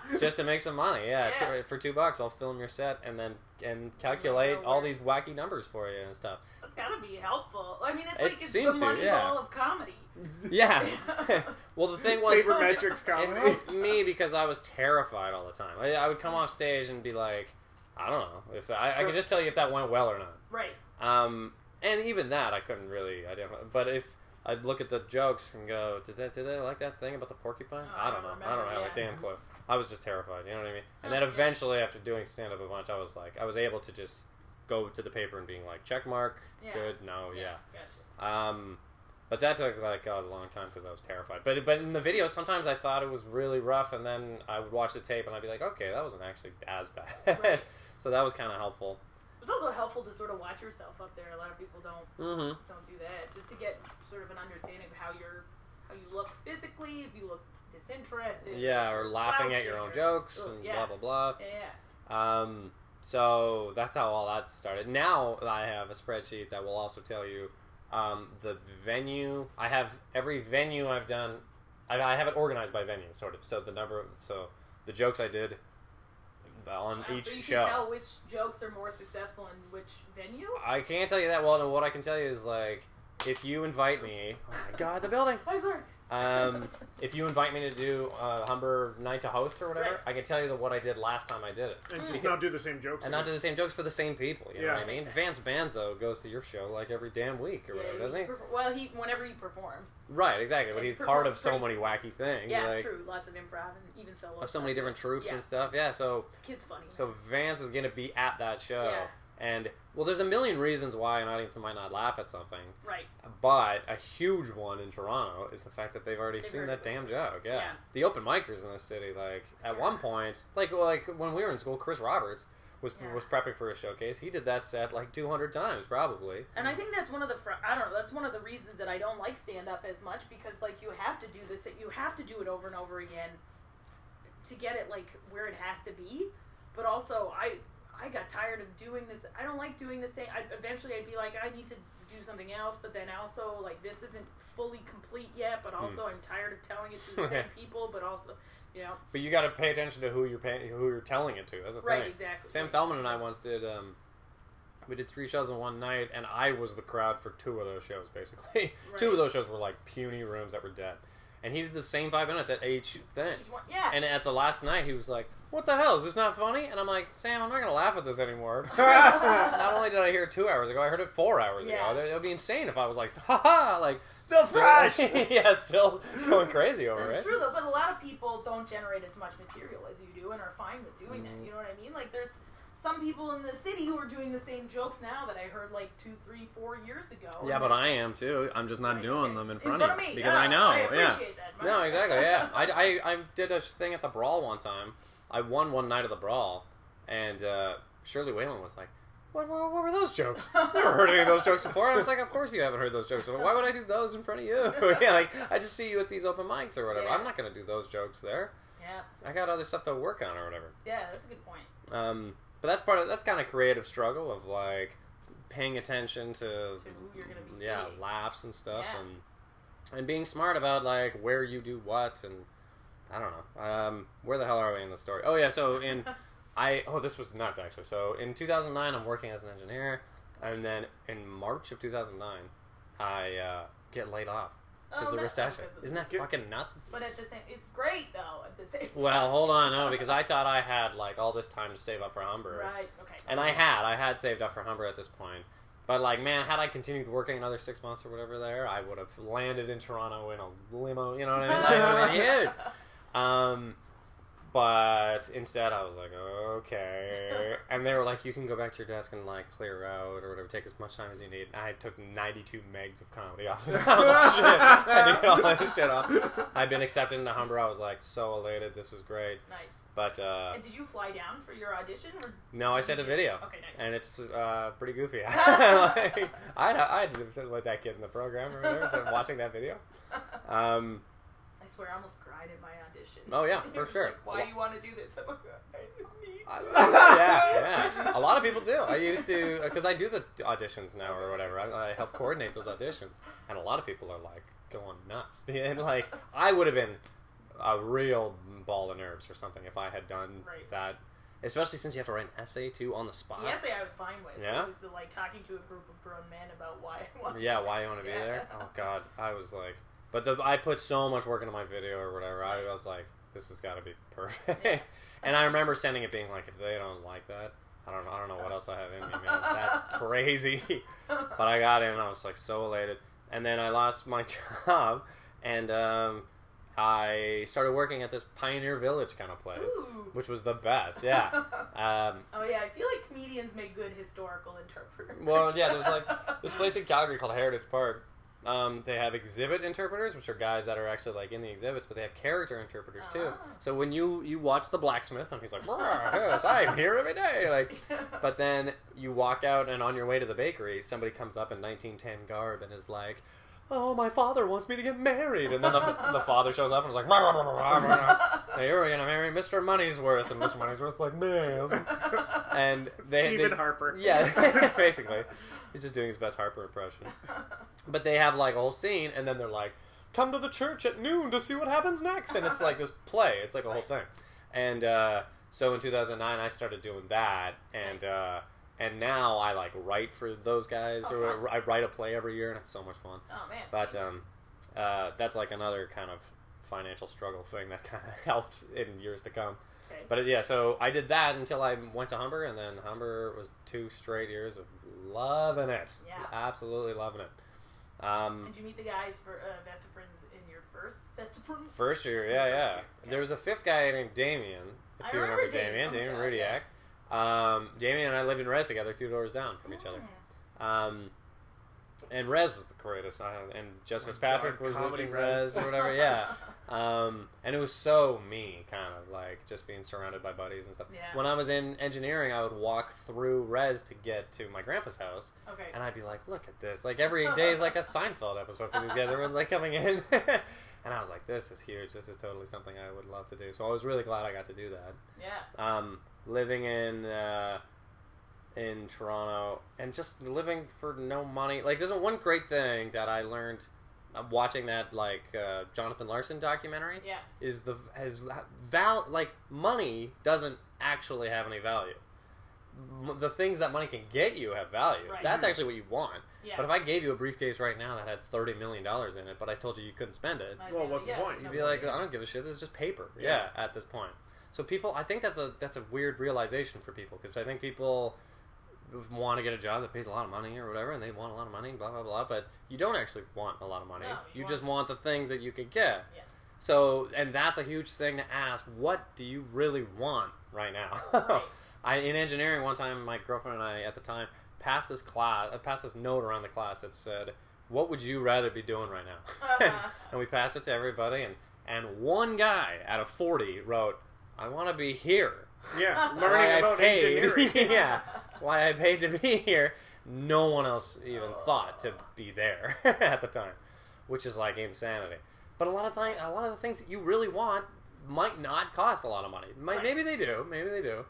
(laughs) just to make some money. Yeah, Yeah. t- for two bucks, I'll film your set and then and calculate all these wacky numbers for you and stuff. That's gotta be helpful. I mean, it's It like it's the seemed to, money yeah. ball of comedy. Yeah. (laughs) well, the thing was, Sabermetrics It comedy. helped me because I was terrified all the time. I, I would come off stage and be like, I don't know if I, I could just tell you if that went well or not. Right. Um, and even that I couldn't really. I didn't. But if I'd look at the jokes and go, did they did they like that thing about the porcupine? Oh, I I don't know. don't I don't have remember, a yeah. damn clue. I was just terrified. You know what I mean? And then yeah. eventually, after doing stand up a bunch, I was like, I was able to just go to the paper and being like, check mark, Yeah. good, no, yeah. Gotcha. Um, but that took like a long time because I was terrified. But but in the video, sometimes I thought it was really rough, and then I would watch the tape and I'd be like, okay, that wasn't actually as bad. Right. (laughs) so that was kind of helpful. It's also helpful to sort of watch yourself up there. A lot of people don't Mm-hmm. don't do that just to get sort of an understanding of how you're how you look physically. If you look disinterested. Yeah, or laughing at your own or- jokes Ugh, and yeah. blah blah blah. Yeah. Um, so that's how all that started. Now I have a spreadsheet that will also tell you um, the venue. I have every venue I've done. I, I have it organized by venue, sort of. So the number, so the jokes I did on Wow, each so you show. can tell which jokes are more successful in which venue. I can't tell you that well. No, what I can tell you is like, if you invite me, oh my god, the building. (laughs) I'm sorry. Um, if you invite me to do uh, Humber night to host or whatever, Right. I can tell you what I did last time I did it. And just not do the same jokes. And not do the same jokes for the same people. You know Yeah. what I mean? Vance Banzo goes to your show like every damn week or Yeah, whatever, he doesn't he? perf- well, he whenever he performs. Right, exactly. But He he's part of so pretty- many wacky things. Yeah, like, true. Lots of improv and even solo. Of so many stuff. different troops Yeah. and stuff. Yeah, so kid's funny. so Vance is gonna be at that show. Yeah. And well, there's a million reasons why an audience might not laugh at something, right. but a huge one in Toronto is the fact that they've already They've seen that damn joke. Yeah. Yeah. the open micers in this city, like at Yeah. one point, like like when we were in school, Chris Roberts was Yeah. was prepping for a showcase. He did that set like 200 times probably. And I think that's one of the fr- I don't know that's one of the reasons that I don't like stand up as much because like you have to do this you have to do it over and over again to get it like where it has to be. But also I I got tired of doing this. I don't like doing the same. I, eventually I'd be like I need to do something else. But then also like this isn't fully complete yet. But also I'm tired of telling it to the (laughs) same people. But also you know But you got to pay attention to who you're paying, who you're telling it to. That's the right thing. exactly. Sam Feldman and I once did. Um, we did three shows in one night, and I was the crowd for two of those shows. Basically, (laughs) two of those shows were like puny rooms that were dead, and he did the same five minutes at each thing. Each one- yeah. And at the last night, he was like, "What the hell? Is this not funny?" And I'm like, "Sam, I'm not gonna laugh at this anymore." (laughs) not only did I hear it two hours ago, I heard it four hours Yeah. ago. It would be insane if I was like, (laughs) "Ha ha!" Like Still fresh! (laughs) yeah, still going crazy over That's it. true though, but a lot of people don't generate as much material as you do and are fine with doing Mm-hmm. that. You know what I mean? Like there's some people in the city who are doing the same jokes now that I heard like two, three, four years ago. Yeah, but I am too. I'm just not Right, doing them in In front, front of of you me, because yeah, I know. I yeah. that. No, exactly. Yeah, I, I, I did a thing at the brawl one time. I won one night of the brawl, and uh, Shirley Whalen was like, what, what, what were those jokes? Never heard any of those jokes before. I was like, of course you haven't heard those jokes before. Why would I do those in front of you? (laughs) yeah, like I just see you at these open mics or whatever. Yeah. I'm not gonna do those jokes there. Yeah, I got other stuff to work on or whatever. yeah, that's a good point. Um, but that's part of that's kind of creative struggle of like paying attention to, To who you're gonna be yeah seeing. laughs and stuff Yeah. and and being smart about like where you do what and I don't know um, where the hell are we in the story oh yeah so in (laughs) I oh this was nuts actually so in 2009 I'm working as an engineer and then in March of 2009 I uh, get laid off because Oh, the recession because of- isn't that fucking nuts But at the same, it's great though. At the same. Time. well hold on no (laughs) because I thought I had like all this time to save up for Humber Right. Okay. and I had, I had saved up for Humber at this point. But like, man, had I continued working another six months or whatever there, I would have landed in Toronto in a limo. You know what I mean? Like, it would have (laughs) huge. Um, but instead, I was like, okay. (laughs) And they were like, you can go back to your desk and like clear out or whatever, take as much time as you need. I took 92 megs of comedy off. (laughs) I was like, shit. I had to get all that shit off. I'd been accepted into Humber. I was like so elated. This was great. Nice. But uh, And did you fly down for your audition? Or no, I sent a video Okay, nice. and it's uh, pretty goofy. (laughs) like, I I had to like that kid in the program or whatever, watching that video. Um, I swear, I almost cried at my audition. Oh, yeah, (laughs) for sure. Like, Why do you want to do this? (laughs) I'm like, I just need. I- yeah, (laughs) yeah. A lot of people do. I used to uh, because I do the auditions now or whatever. I, I help coordinate those auditions, and a lot of people are like going nuts. And like, I would have been a real ball of nerves or something if I had done Right. that. Especially since you have to write an essay too on the spot. The essay I was fine with. Yeah? It was the, like talking to a group of grown men about why I wanted Yeah, why you want to be Yeah. there? Oh God, I was like, but the, I put so much work into my video or whatever. I was like, this has got to be perfect. Yeah. (laughs) and I remember sending it being like, if they don't like that, I don't know, I don't know what else I have in me, man. That's (laughs) crazy. (laughs) but I got in, and I was like so elated. And then I lost my job, and um, I started working at this Pioneer Village kind of place, Ooh. which was the best. Yeah. Um, Oh yeah, I feel like comedians make good historical interpreters. Well, yeah, there's like this place in Calgary called Heritage Park. Um, they have exhibit interpreters, which are guys that are actually like in the exhibits, but they have character interpreters too. Ah. So when you you watch the blacksmith and he's like, yes, I'm here every day, like, (laughs) but then you walk out and on your way to the bakery, somebody comes up in 1910 garb and is like. Oh, my father wants me to get married, and then the, the father shows up and is like, "Rah, rah, rah, rah, rah, rah. "Now you're gonna marry Mr. Money'sworth," and Mr. Money'sworth's like, "No," and they, Stephen they Harper. yeah, (laughs) basically. He's just doing his best Harper impression. But they have like a whole scene, and then they're like, "Come to the church at noon to see what happens next," and it's like this play. It's like a whole thing. And uh, so in 2009, I started doing that, and uh, and now I like write for those guys, Oh, or. I write a play every year, and it's so much fun. Oh man. But um, uh, that's like another kind of financial struggle thing that (laughs) kind of helped in years to come. Okay. But yeah, so I did that until I went to Humber, and then Humber was two straight years of loving it. Yeah. absolutely loving it. Um, Did you meet the guys for uh, Vest of Friends in your first Vest of Friends? First year, yeah, First yeah. year, okay. There was a fifth guy named Damien. If I you remember remember Damien, Damien. Oh Damien God, Rudiak. Um, Damien and I lived in Res together, two doors down from each other. Um, and Res was the greatest, uh, and Jess my Fitzpatrick was comedy in Rez. Res or whatever. Yeah. (laughs) Um, and it was so me, kind of like just being surrounded by buddies and stuff. Yeah. When I was in engineering, I would walk through Res to get to my grandpa's house, Okay. and I'd be like, "Look at this! Like every day is like a (laughs) Seinfeld episode for these guys. Everyone's like coming in." (laughs) And I was like, "This is huge. This is totally something I would love to do." So I was really glad I got to do that yeah. um, living in uh, in Toronto and just living for no money. Like, there's one great thing that I learned uh, watching that like uh, Jonathan Larson documentary Yeah. is the is val like money doesn't actually have any value. M- The things that money can get you have value. Right. That's actually what you want. Yeah. But if I gave you a briefcase right now that had thirty million dollars in it, but I told you you couldn't spend it, Well, be what's the point? You'd be like, I don't give a shit. This is just paper. Yeah. Yeah. at this point. So people, I think that's a that's a weird realization for people because I think people want to get a job that pays a lot of money or whatever, and they want a lot of money, blah blah blah. But you don't actually want a lot of money. No, you you want- just want the things that you can get. Yes. So, and that's a huge thing to ask. What do you really want right now? Right. (laughs) I in engineering one time, my girlfriend and I at the time passed this class, uh, passed this note around the class that said, "What would you rather be doing right now?" Uh-huh. (laughs) and we passed it to everybody, and and one guy out of forty wrote, "I want to be here." Yeah, learning I about paid. engineering. (laughs) yeah, that's why I paid to be here. No one else even thought to be there (laughs) at the time, which is like insanity. But a lot of th- a lot of the things that you really want might not cost a lot of money. Might, Right. Maybe they do. Maybe they do.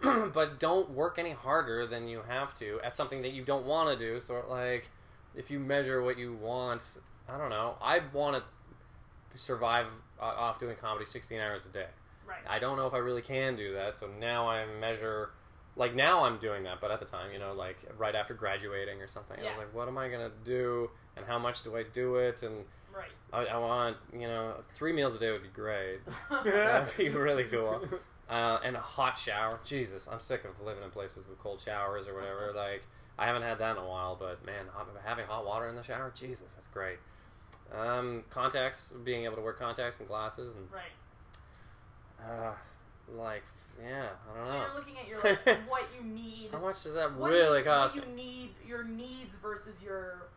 (clears throat) but don't work any harder than you have to at something that you don't want to do. So like, if you measure what you want, I don't know. I want to survive uh, off doing comedy 16 hours a day. Right. I don't know if I really can do that. So now I measure, like now I'm doing that, but at the time, you know, like right after graduating or something, I was like, what am I gonna do, and how much do I do it, and right. I, I want, you know, three meals a day would be great. (laughs) That'd be really cool. Uh, and a hot shower. Jesus, I'm sick of living in places with cold showers or whatever. (laughs) Like, I haven't had that in a while, but man, having hot water in the shower, Jesus, that's great. Um, contacts, being able to wear contacts and glasses, and Right. Uh, like, yeah, I don't So know. you're looking at your like (laughs) what you need. How much does that what really you, cost? What you need, your needs versus your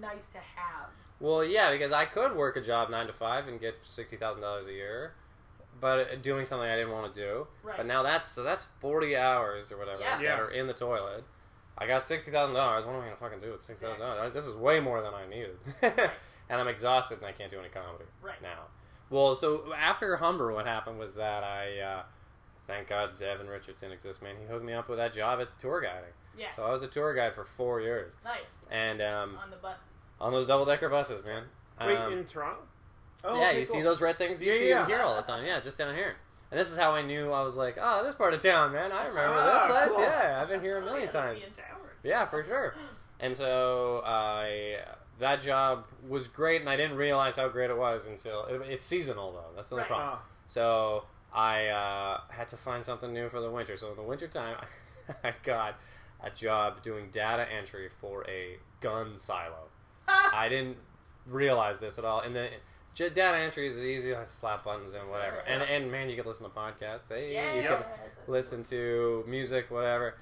nice to haves. Well, yeah, because I could work a job nine to five and get sixty thousand dollars a year, but uh, doing something I didn't want to do. Right. But now that's so that's forty hours or whatever Yeah. that are in the toilet. I got sixty thousand dollars. What am I gonna fucking do with sixty thousand dollars? This is way more than I needed, (laughs) and I'm exhausted and I can't do any comedy Right. now. Well, so after Humber, what happened was that I, uh, thank God, Evan Richardson exists, man. He hooked me up with that job at tour guiding. Yes. So I was a tour guide for four years, nice and um, on the buses. on those double decker buses, man. Wait, Um, in Toronto? Oh, yeah, okay, you see those red things? You Yeah, see yeah. them here all the time. Yeah, just down here. And this is how I knew I was like, oh, this part of town, man. I remember Ah, this place. cool. Yeah, I've been here a Oh, million yeah, times. CN Towers. Yeah, for sure. (gasps) And so I that job was great, and I didn't realize how great it was until it, it's seasonal though. That's the only Right. problem. Ah, So I uh, had to find something new for the winter. So in the wintertime, (laughs) I got a job doing data entry for a gun silo. I didn't realize this at all. And the j- data entry is easy. I slap buttons and whatever. Sure, and and man, you could listen to podcasts. Hey, Yeah. you Yep. could listen to music, whatever.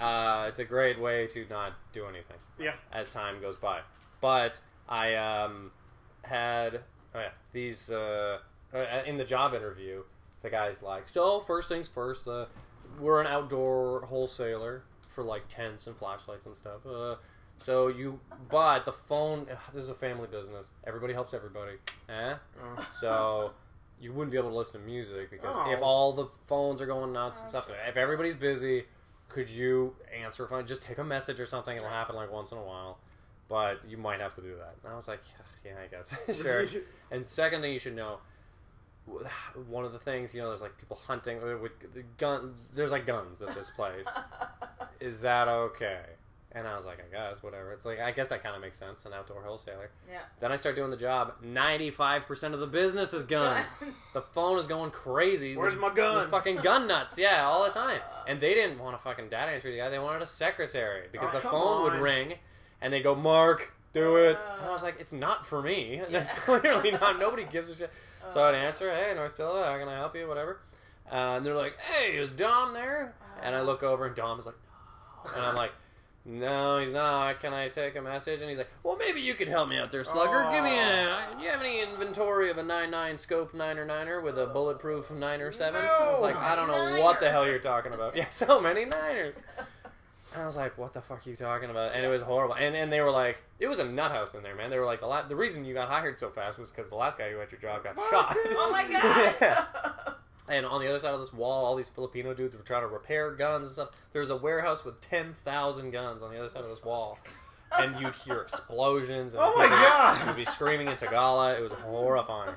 Uh, it's a great way to not do anything yeah. as time goes by. But I um, had oh yeah, these uh, uh, in the job interview. The guy's like, "So first things first, uh, we're an outdoor wholesaler for like tents and flashlights and stuff. Uh, so you, but the phone. ugh, This is a family business. Everybody helps everybody. Eh? Oh. So." You wouldn't be able to listen to music because Oh. if all the phones are going nuts and stuff, if everybody's busy, could you answer a phone? Just take a message or something. It'll happen like once in a while, but you might have to do that. And I was like, yeah, I guess (laughs) sure. and second thing you should know, (sighs) one of the things you know, there's like people hunting with the gun. There's like guns at this place. (laughs) Is that okay? And I was like, I guess, whatever. It's like, I guess that kind of makes sense, an outdoor wholesaler. Yeah. Then I start doing the job. 95% of the business is (laughs) guns. the phone is going crazy. Where's with- my gun? fucking gun nuts, yeah, all the time. And they didn't want a fucking data entry guy. They wanted a secretary because Oh, the come phone would ring, and they go, Mark, do it. and I was like, it's not for me. (laughs) Yeah. That's clearly not. (laughs) Nobody gives a shit. so I'd answer, hey, North how can I help you? Whatever. Uh, and they're like, hey, is Dom there? and I look over, and Dom is like, no. And I'm like, no, he's not. Can I take a message? And he's like, well, maybe you could help me out there, Slugger. Give me a. Do you have any inventory of a 9.9 scope 9er with a bulletproof 9er 7? I was like, I don't know what the hell you're talking about. (laughs) Yeah, so many niners. I was like, "What the fuck are you talking about?" And it was horrible. And and they were like, "It was a nut house in there, man." They were like, "The la- the reason you got hired so fast was because the last guy who had your job got shot." Oh my (laughs) god. Yeah. And on the other side of this wall, all these Filipino dudes were trying to repair guns and stuff. There's a warehouse with ten thousand guns on the other side of this wall, and you'd hear explosions. And Oh my people God. Would be screaming in Tagalog. It was horrifying.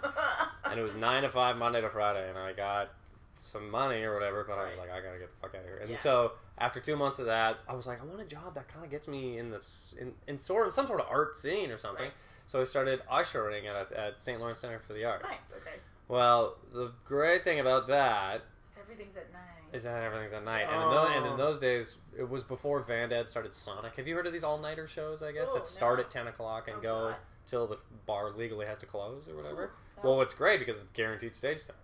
And it was nine to five Monday to Friday, and I got some money or whatever. But I was like, I gotta get the fuck out of here. And Yeah. so after two months of that, I was like, I want a job that kind of gets me in the in, in sort of some sort of art scene or something. Right. So I started ushering at, a, at St. Lawrence Center for the Arts. nice. Okay. Well, the great thing about that So everything's at nine. is that everything's at night, and, in tho- and in Oh. those days, it was before Vandad started Sonic. Have you heard of these all-nighter shows? I guess Oh, that start no. at ten o'clock and Oh, go God. till the bar legally has to close or whatever. Well, it's great because it's guaranteed stage time.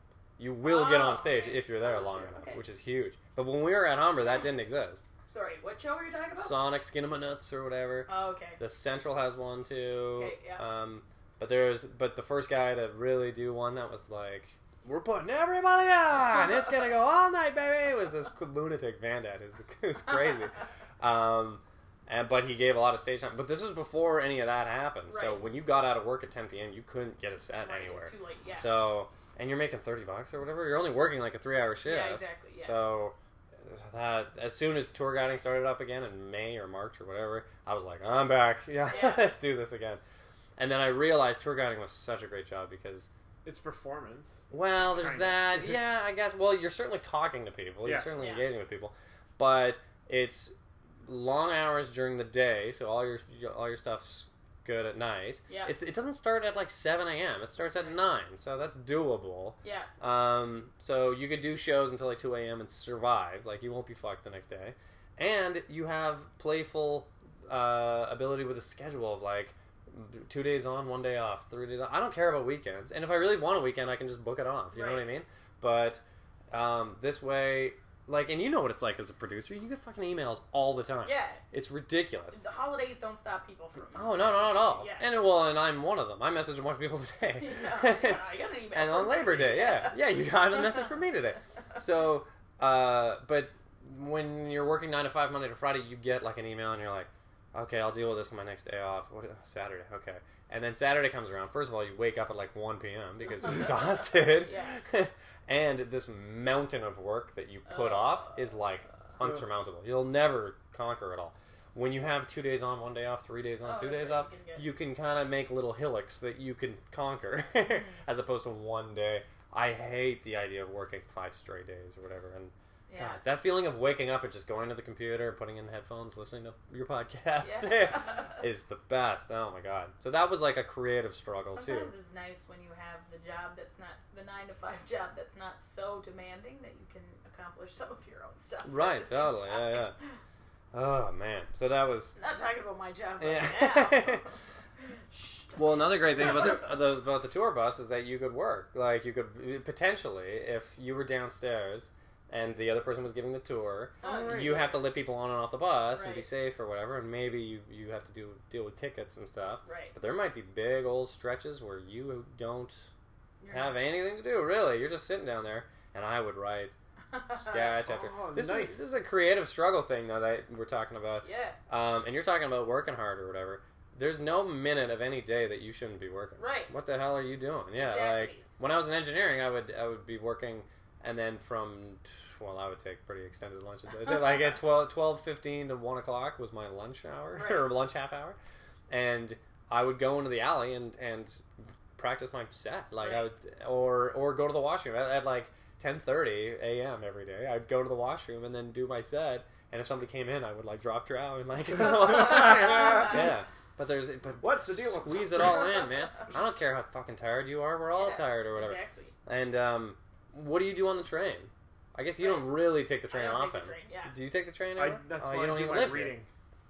You will get on Oh, stage okay. if you're there Oh, long enough, Okay. which is huge. But when we were at Humber, that didn't exist. Sorry, what show were you talking about? Sonic, Skin 'em Nuts, or whatever. oh, okay. The Central has one too. Okay, yeah. Um, but there's but the first guy to really do one that was like, we're putting everybody on. It's gonna go all night, baby. Was this (laughs) lunatic Vandad? Is it's crazy. (laughs) Um, and but he gave a lot of stage time. But this was before any of that happened. So when you got out of work at 10 p.m., you couldn't get a set Right, anywhere. It's too late. Yeah. So and you're making 30 bucks or whatever. You're only working like a three-hour shift. yeah, exactly. Yeah. So that as soon as tour guiding started up again in May or March or whatever, I was like, I'm back. (laughs) Yeah, Yeah. let's do this again. And then I realized tour guiding was such a great job because, It's performance. well, there's Kinda. that. (laughs) Yeah, I guess. Well, you're certainly talking to people. Yeah. You're certainly Yeah. engaging with people, but it's long hours during the day, so all your all your stuff's good at night. Yeah. It's it doesn't start at like 7 a.m. It starts at nine, so that's doable. yeah. Um, so you could do shows until like 2 a.m. and survive. Like you won't be fucked the next day. And you have playful uh, ability with a schedule of like two days on, one day off, three days. On. I don't care about weekends. And if I really want a weekend, I can just book it off. You know what I mean? But um, this way, like, and you know what it's like as a producer. You get fucking emails all the time. Yeah. It's ridiculous. The holidays don't stop people from. Oh no, no, not at all. Yeah. And well, and I'm one of them. I message a bunch of people today. Yeah, yeah, I got an email. and on Labor Day, yeah, yeah, you got a message from me today. (laughs) So, uh, but when you're working nine to five Monday to Friday, you get like an email, and you're like, okay, I'll deal with this on my next day off. What Saturday? Okay. And then Saturday comes around. First of all, you wake up at like 1 p.m. because you're (laughs) exhausted. (laughs) and this mountain of work that you put off is like unsurmountable. You'll never conquer it all. When you have two days on, one day off, three days on, Oh, two days right, off, you can can kind of make little hillocks that you can conquer (laughs) Mm-hmm. as opposed to one day. I hate the idea of working five straight days or whatever. And Yeah. God, that feeling of waking up and just going to the computer, putting in headphones, listening to your podcast Yeah. (laughs) is the best. Oh my god! So that was like a creative struggle too. Sometimes it's nice when you have the job that's not the nine to five (laughs) job that's not so demanding that you can accomplish some of your own stuff. Right, totally, yeah, time. yeah. Oh man! So that was (laughs) Not talking about my job Yeah. right now. Shh, Well, another great thing about the, the about the tour bus is that you could work. Like you could potentially, if you were downstairs and the other person was giving the tour, Oh, right. you have to let people on and off the bus and be safe or whatever. And maybe you you have to do deal with tickets and stuff. Right. But there might be big old stretches where you don't You're have not- anything to do. Really, you're just sitting down there, and I would write (laughs) sketch after. Oh, this nice. is this is a creative struggle thing though that we're talking about. Yeah. Um, and you're talking about working hard or whatever. There's no minute of any day that you shouldn't be working. Right. What the hell are you doing? Yeah, Exactly. like when I was in engineering, I would I would be working, and then from well, I would take pretty extended lunches. like at (laughs) 12, 12 15 to one o'clock was my lunch hour Right. or lunch half hour, and I would go into the alley and and practice my set. Like I would or or go to the washroom at, at like ten thirty a.m. every day. I'd go to the washroom and then do my set. and if somebody came in, I would like drop trow and like, (laughs) yeah. But there's but What's the deal? Squeeze it all in, man. I don't care how fucking tired you are. We're all Yeah, tired or whatever. Exactly. And um, what do you do on the train? I guess you don't really take the train I don't often. take the train. Yeah. Do you take the train? I, ever? that's oh, why you don't do even my live here. reading.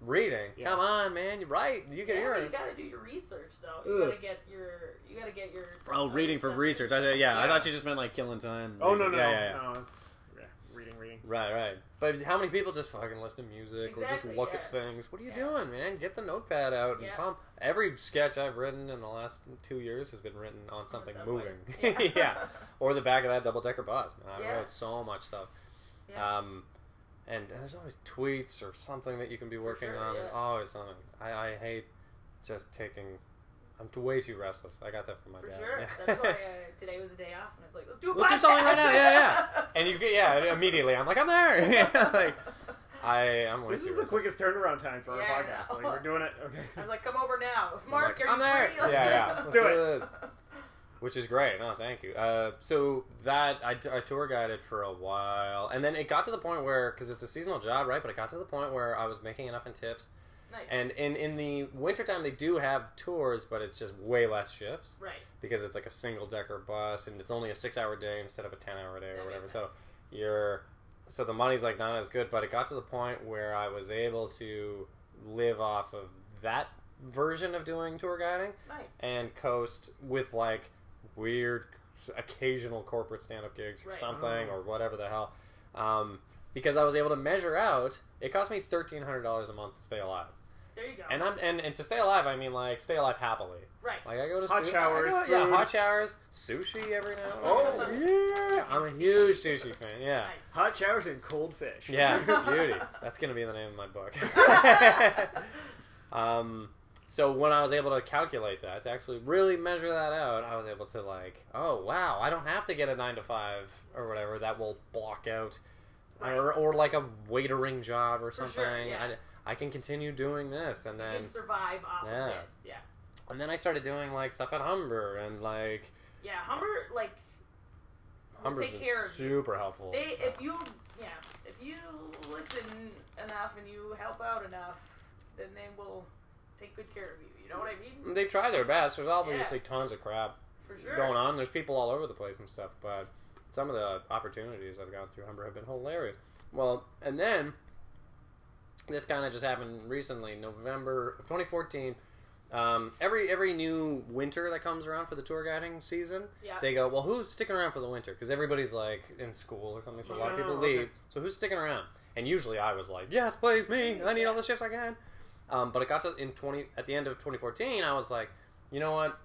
Reading. Yeah. Come on, man. You're right. You get Yeah, your. but you gotta do your research though. You Ugh. gotta get your. You gotta get your. Oh, reading for research. I said, yeah, I Yeah. thought you just meant like killing time. Oh no no Yeah, yeah, yeah. no! It's yeah, reading reading. Right, right. But how many people just fucking listen to music or just look yeah. at things? What are you Yeah. doing, man? Get the notepad out and Yeah. pump. Every sketch I've written in the last two years has been written on something moving. (laughs) (laughs) Yeah. Or the back of that double decker bus. Man, I wrote so much stuff. Yeah. Um, and there's always tweets or something that you can be working sure, on. Always something. I, I hate just taking. I'm t- way too restless. I got that from my For dad. sure. Yeah. That's why uh, (laughs) today was a day off, and I was like, let's do a Let's do something right now. Yeah, yeah. And you get yeah immediately. I'm like I'm there. (laughs) Yeah, like I I'm. This too is the quickest turnaround time for Yeah, our podcast. I Like we're doing it. Okay. I was like, come over now. I'm Mark, like, are I'm you there. free? Let's Yeah, do yeah. Let's Do do it. this. Which is great. No, thank you. Uh, so that I, I tour guided for a while, and then it got to the point where because it's a seasonal job, right? But it got to the point where I was making enough in tips, Nice. and in in the wintertime they do have tours, but it's just way less shifts right. because it's like a single decker bus, and it's only a six hour day instead of a ten hour day or That whatever. So you're so the money's like not as good, but it got to the point where I was able to live off of that version of doing tour guiding Nice. and coast with like weird occasional corporate stand-up gigs or Right. something or whatever the hell um, because i was able to measure out it cost me $1300 a month to stay alive There you go. and i'm and, and to stay alive i mean like stay alive happily right. like i go to Hot su- showers, go- yeah hot showers sushi every now and Oh. then. yeah i'm a huge sushi fan yeah Nice. Hot showers and cold fish. yeah, (laughs) beauty. That's gonna be the name of my book. (laughs) um, so when I was able to calculate that, to actually really measure that out, I was able to like, oh wow, I don't have to get a nine to five or whatever that will block out, or, or like a waitering job or For something. sure, yeah. I, I can continue doing this, and You then can survive off Yeah. of this. Yeah. and then I started doing like stuff at Humber and like Yeah. Humber, like, Humber take care of you. super helpful. They, if you, yeah, if you listen enough and you help out enough, then they will take good care of you. You know what I mean? They try their best. There's obviously tons of crap For sure. going on. There's people all over the place and stuff, but some of the opportunities I've gone through Humber have been hilarious. Well, and then this kind of just happened recently, November of 2014. Um, every every new winter that comes around for the tour guiding season, Yeah. they go, well, who's sticking around for the winter? Because everybody's like in school or something, so a lot of people Oh, leave. okay. So who's sticking around? And usually I was like, yes, please, me. I need all the shifts I can. Um, but it got to in 20 at the end of 2014, I was like, you know what?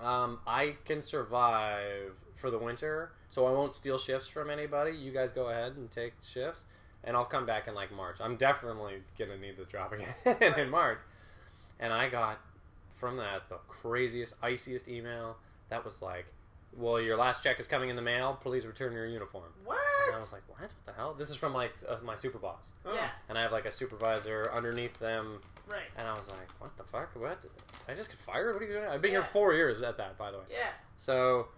Um, I can survive for the winter, so I won't steal shifts from anybody. You guys go ahead and take shifts, and I'll come back in like March. I'm definitely gonna need the job again (laughs) in March. And I got from that the craziest, iciest email that was like, "Well, your last check is coming in the mail. Please return your uniform." What? And I was like, "What? What the hell?" This is from like uh, my super boss, Oh. Yeah. and I have like a supervisor underneath them Right. and I was like, "What the fuck? What? I just get fired? What are you doing?" I've been Yeah. here four years at that, by the way. Yeah. So,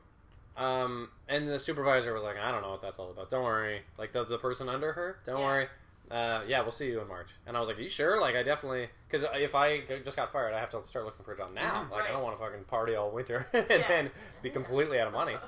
um, and the supervisor was like, "I don't know what that's all about. Don't worry. Like the the person under her, don't Yeah. worry. Uh, yeah, we'll see you in March." And I was like, "Are you sure? Like, I definitely because if I g- just got fired, I have to start looking for a job now. Mhm. Like, I don't want to fucking party all winter (laughs) and Yeah. then be completely out of money." (laughs)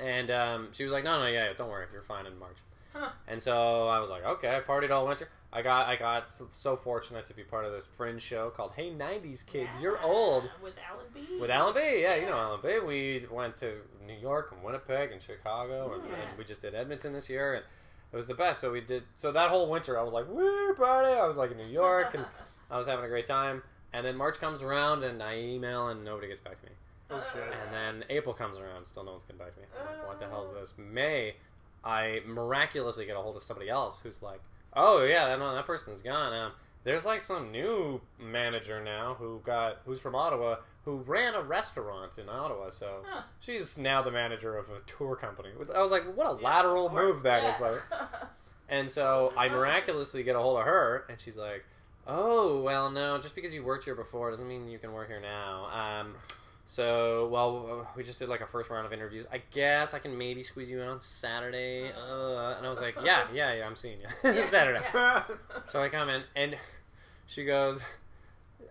And um, she was like, "No, no, yeah, don't worry. You're fine in March." Huh. And so I was like, okay, I partied all winter. I got I got so fortunate to be part of this fringe show called Hey '90s Kids, You're Old With Alan B. with Alan B. Yeah, you know Alan B. We went to New York and Winnipeg and Chicago, and, and we just did Edmonton this year, and it was the best. So we did so that whole winter. I was like, woo, party! I was like in New York, and (laughs) I was having a great time. And then March comes around, and I email, and nobody gets back to me. Oh shit. And then April comes around, still no one's getting back to me. I'm like, what the hell is oh. this? May, I miraculously get a hold of somebody else who's like, oh yeah, that, no, that person's gone. Um, there's like some new manager now who got who's from Ottawa who ran a restaurant in Ottawa. So Huh. she's now the manager of a tour company. I was like, what a Yeah, lateral move that is, Yeah. by the way. And so I miraculously get a hold of her, and she's like, "Oh, well, no, just because you worked here before doesn't mean you can work here now. Um, So, well, we just did like a first round of interviews. I guess I can maybe squeeze you in on Saturday. Uh, and I was like, yeah, (laughs) yeah, yeah, I'm seeing you (laughs) Saturday. Yeah. (laughs) So I come in, and she goes,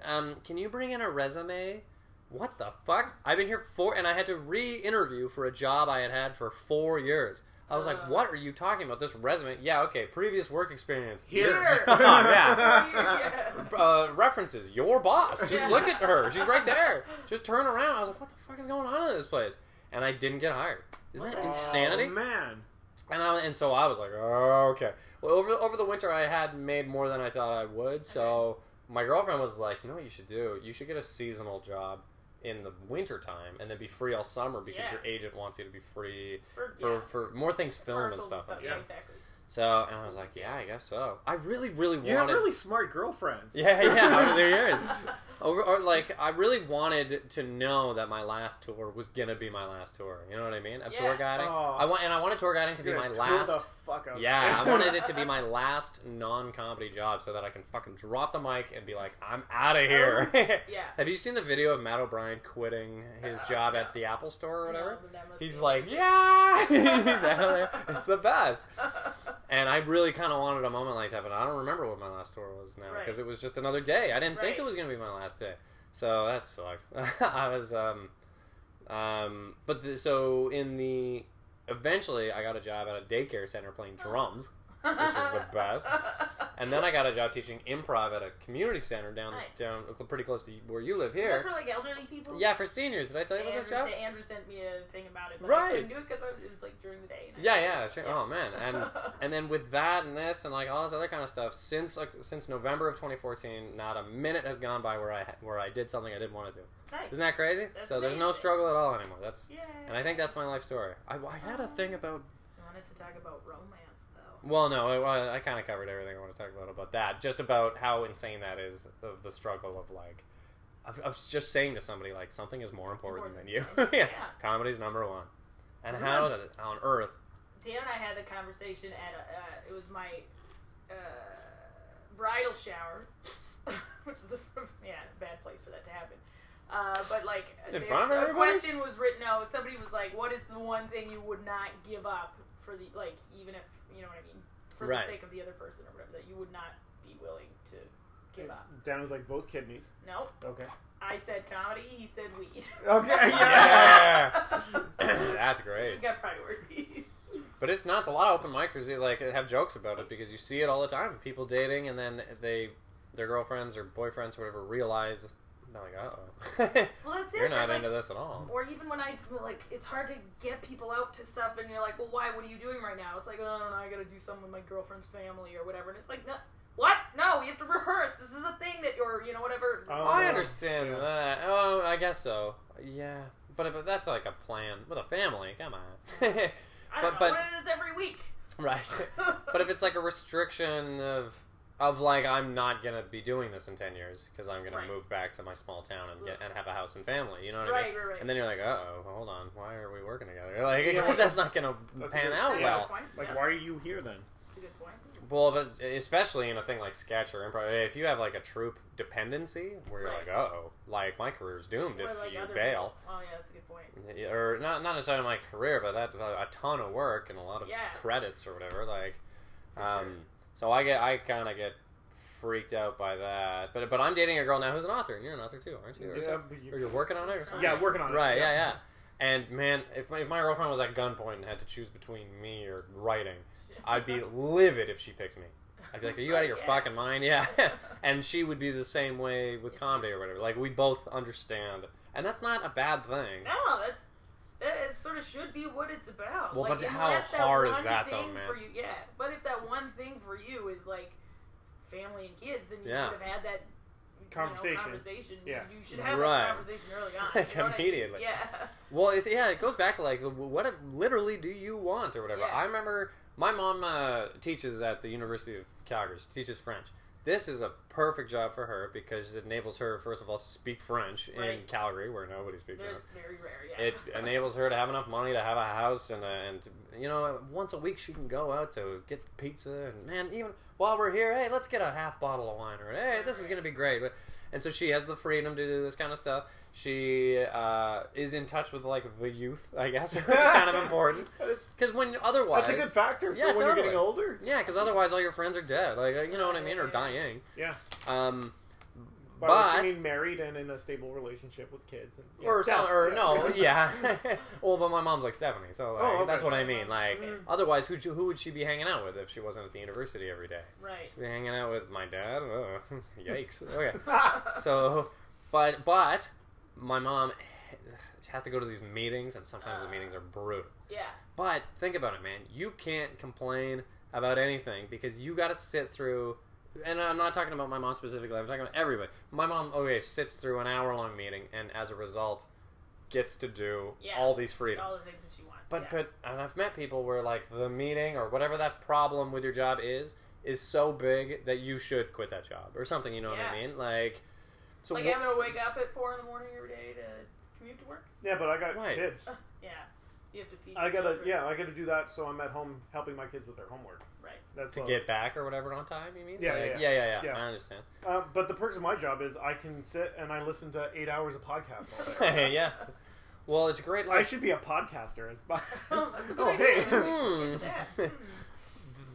um, "Can you bring in a resume?" What the fuck? I've been here four, and I had to re-interview for a job I had had for four years. I was like, Uh. "What are you talking about? This resume? Yeah, okay. Previous work experience. Here. Job, (laughs) (laughs) yeah. Uh, references. Your boss. Just Yeah. look at her. She's right there. Just turn around. I was like, "What the fuck is going on in this place?" And I didn't get hired. Isn't that insanity? Oh, man. And I, and so I was like, oh, okay. Well, over over the winter, I had made more than I thought I would. So my girlfriend was like, you know what you should do? You should get a seasonal job in the winter time and then be free all summer because Yeah. your agent wants you to be free For, for, yeah. for more things film and Commercials stuff. Yeah, exactly. So and I was like, yeah, I guess so. I really, really wanted. You have wanted. really smart girlfriends. Yeah, yeah, over the years. (laughs) Over, or like, I really wanted to know that my last tour was gonna be my last tour. You know what I mean? Of Yeah. tour guiding. Oh. I want, and I wanted tour guiding to be You're my gonna last. Fuck Yeah, I wanted it to be (laughs) my last non-comedy job so that I can fucking drop the mic and be like, I'm out of here. Yeah. (laughs) Have you seen the video of Matt O'Brien quitting his job at the Apple Store or whatever? No, but that must He's like, amazing. yeah, (laughs) he's out of there. It's the best. And I really kind of wanted a moment like that, but I don't remember what my last tour was now because Right. it was just another day. I didn't think it was going to be my last day, so that sucks. I was, um, um, but the, so in the eventually I got a job at a daycare center playing drums, which is the best. And then I got a job teaching improv at a community center down Nice. down pretty close to where you live here. for like elderly people? Yeah, for seniors. Did I tell you about Andrew, this job? Andrew sent me a thing about it, but Right. I couldn't do it because it was like during the day. and Yeah, yeah, sure. it. Oh man, and and then with that and this and like all this other kind of stuff, since uh, since November of 2014, not a minute has gone by where I where I did something I didn't want to do. nice. Isn't that crazy? That's so there's no struggle at all anymore. That's Yeah. and I think that's my life story. I, I had a thing about. I wanted to talk about romance though. Well, no, I, I kind of covered everything I want to talk about about that. Just about how insane that is of the struggle of like. Of, of just saying to somebody like something is more important than you. (laughs) yeah, Yeah. comedy's number one. And how did, on earth Dan and I had a conversation at a, uh, it was my uh, bridal shower, (laughs) which is a (laughs) yeah bad place for that to happen. Uh, but like In there- front of a question was written. No, somebody was like, "What is the one thing you would not give up for the like even if you know what I mean for Right. the sake of the other person or whatever that you would not be willing to give up?" Dan was like both kidneys. No, Okay. I said comedy. He said weed. Okay. (laughs) Yeah. (coughs) That's great. we got priorities. But it's not. It's a lot of open micers. They like have jokes about it because you see it all the time. People dating and then they, their girlfriends or boyfriends, or whatever, realize they're like, uh oh, (laughs) Well, that's it. you're not like, into this at all. Or even when I like, it's hard to get people out to stuff, and you're like, "Well, why? What are you doing right now?" It's like, "Oh, I don't know. I gotta do something with my girlfriend's family or whatever." And it's like, "No, what? No, we have to rehearse. This is a thing that you're, you know, whatever." Oh, I understand Yeah. that. Oh, I guess so. Yeah, but if that's like a plan with a family, come on. (laughs) I but- don't know. but- what it is every week. right. (laughs) but if it's like a restriction of of like I'm not gonna be doing this in ten years because I'm gonna Right. move back to my small town and get and have a house and family. You know what I mean? right, right. And then you're like, uh oh, hold on, why are we working together? (laughs) Like, Yeah. because that's not gonna That's pan good- out That's well. Like, yeah, why are you here then? That's a good point. Well, but especially in a thing like sketch or improv, if you have like a troupe dependency where you're Right. like, uh oh, like my career's doomed Or, if like, you other bail. people. Oh yeah, that's a good point. or not not necessarily my career, but that a ton of work and a lot of Yeah. credits or whatever. Like, For um, sure. So I get I kind of get freaked out by that. But but I'm dating a girl now who's an author, and you're an author too, aren't you? Or, Yeah, something? you- Or you're working on it, or something? Yeah, working on it. Right? Yeah, yeah. And man, if my, if my girlfriend was at gunpoint and had to choose between me or writing, I'd be livid if she picked me. I'd be like, "Are you out (laughs) of oh, your Yeah. fucking mind?" (laughs) Yeah, and she would be the same way with comedy or whatever. Like we both understand, and that's not a bad thing. No, that's that it sort of should be what it's about. Well, like, but how unless hard is that, though, thing man? For you, yeah, but if that one thing for you is like family and kids, then you Yeah. should have had that you know, Conversation. conversation. Yeah. you should have Right. that conversation early on. (laughs) Like, you I mean? immediately. Yeah, (laughs) Well, it, yeah, it goes back to like what it- literally do you want or whatever. Yeah. I remember my mom uh, teaches at the University of Calgary. She teaches French. This is a perfect job for her because it enables her, first of all, to speak French in Calgary, where nobody speaks it's French. very rare. Yeah, It (laughs) enables her to have enough money to have a house and a, and to, you know, once a week she can go out to get pizza, and man, even while we're here, hey, let's get a half bottle of wine, or hey, this is gonna be great. But, and so she has the freedom to do this kind of stuff. She uh, is in touch with like the youth, I guess, (laughs) which is kind of important (laughs) because when otherwise, That's a good factor for Yeah, when you're getting older. yeah, because otherwise all your friends are dead, like you know what I mean, or dying. Yeah. Um, By but which you mean married and in a stable relationship with kids. And, yeah. or Yeah, some, or yeah. no, (laughs) yeah. (laughs) well, but my mom's like seventy, so like, Oh, okay. that's what I mean. Like, Mm. otherwise, who who would she be hanging out with if she wasn't at the university every day? Right. She'd be hanging out with my dad. Oh, (laughs) yikes. Okay, so, but but my mom she has to go to these meetings, and sometimes the Uh. meetings are brutal. Yeah. But think about it, man. You can't complain about anything because you got to sit through. And I'm not talking about my mom specifically. I'm talking about everybody. My mom, okay, sits through an hour long meeting, and as a result, gets to do Yeah. all these freedoms. All the things that she wants. But yeah. but and I've met people where like the meeting or whatever that problem with your job is is so big that you should quit that job or something. You know what I Yeah. mean? Like so like wha- having to wake up at four in the morning every day to commute to work. Yeah, but I got Right. kids. (laughs) Yeah. You have to feed. I gotta, children. yeah, I gotta do that. So I'm at home helping my kids with their homework. Right. That's to get back or whatever on time. You mean? Yeah, Like, yeah, yeah, yeah, yeah. yeah. I understand. Uh, but the perks of my job is I can sit and I listen to eight hours of podcasts all (laughs) day. yeah. Well, it's great. I should be a podcaster. (laughs) Oh, that's (laughs) a oh, hey. Hmm.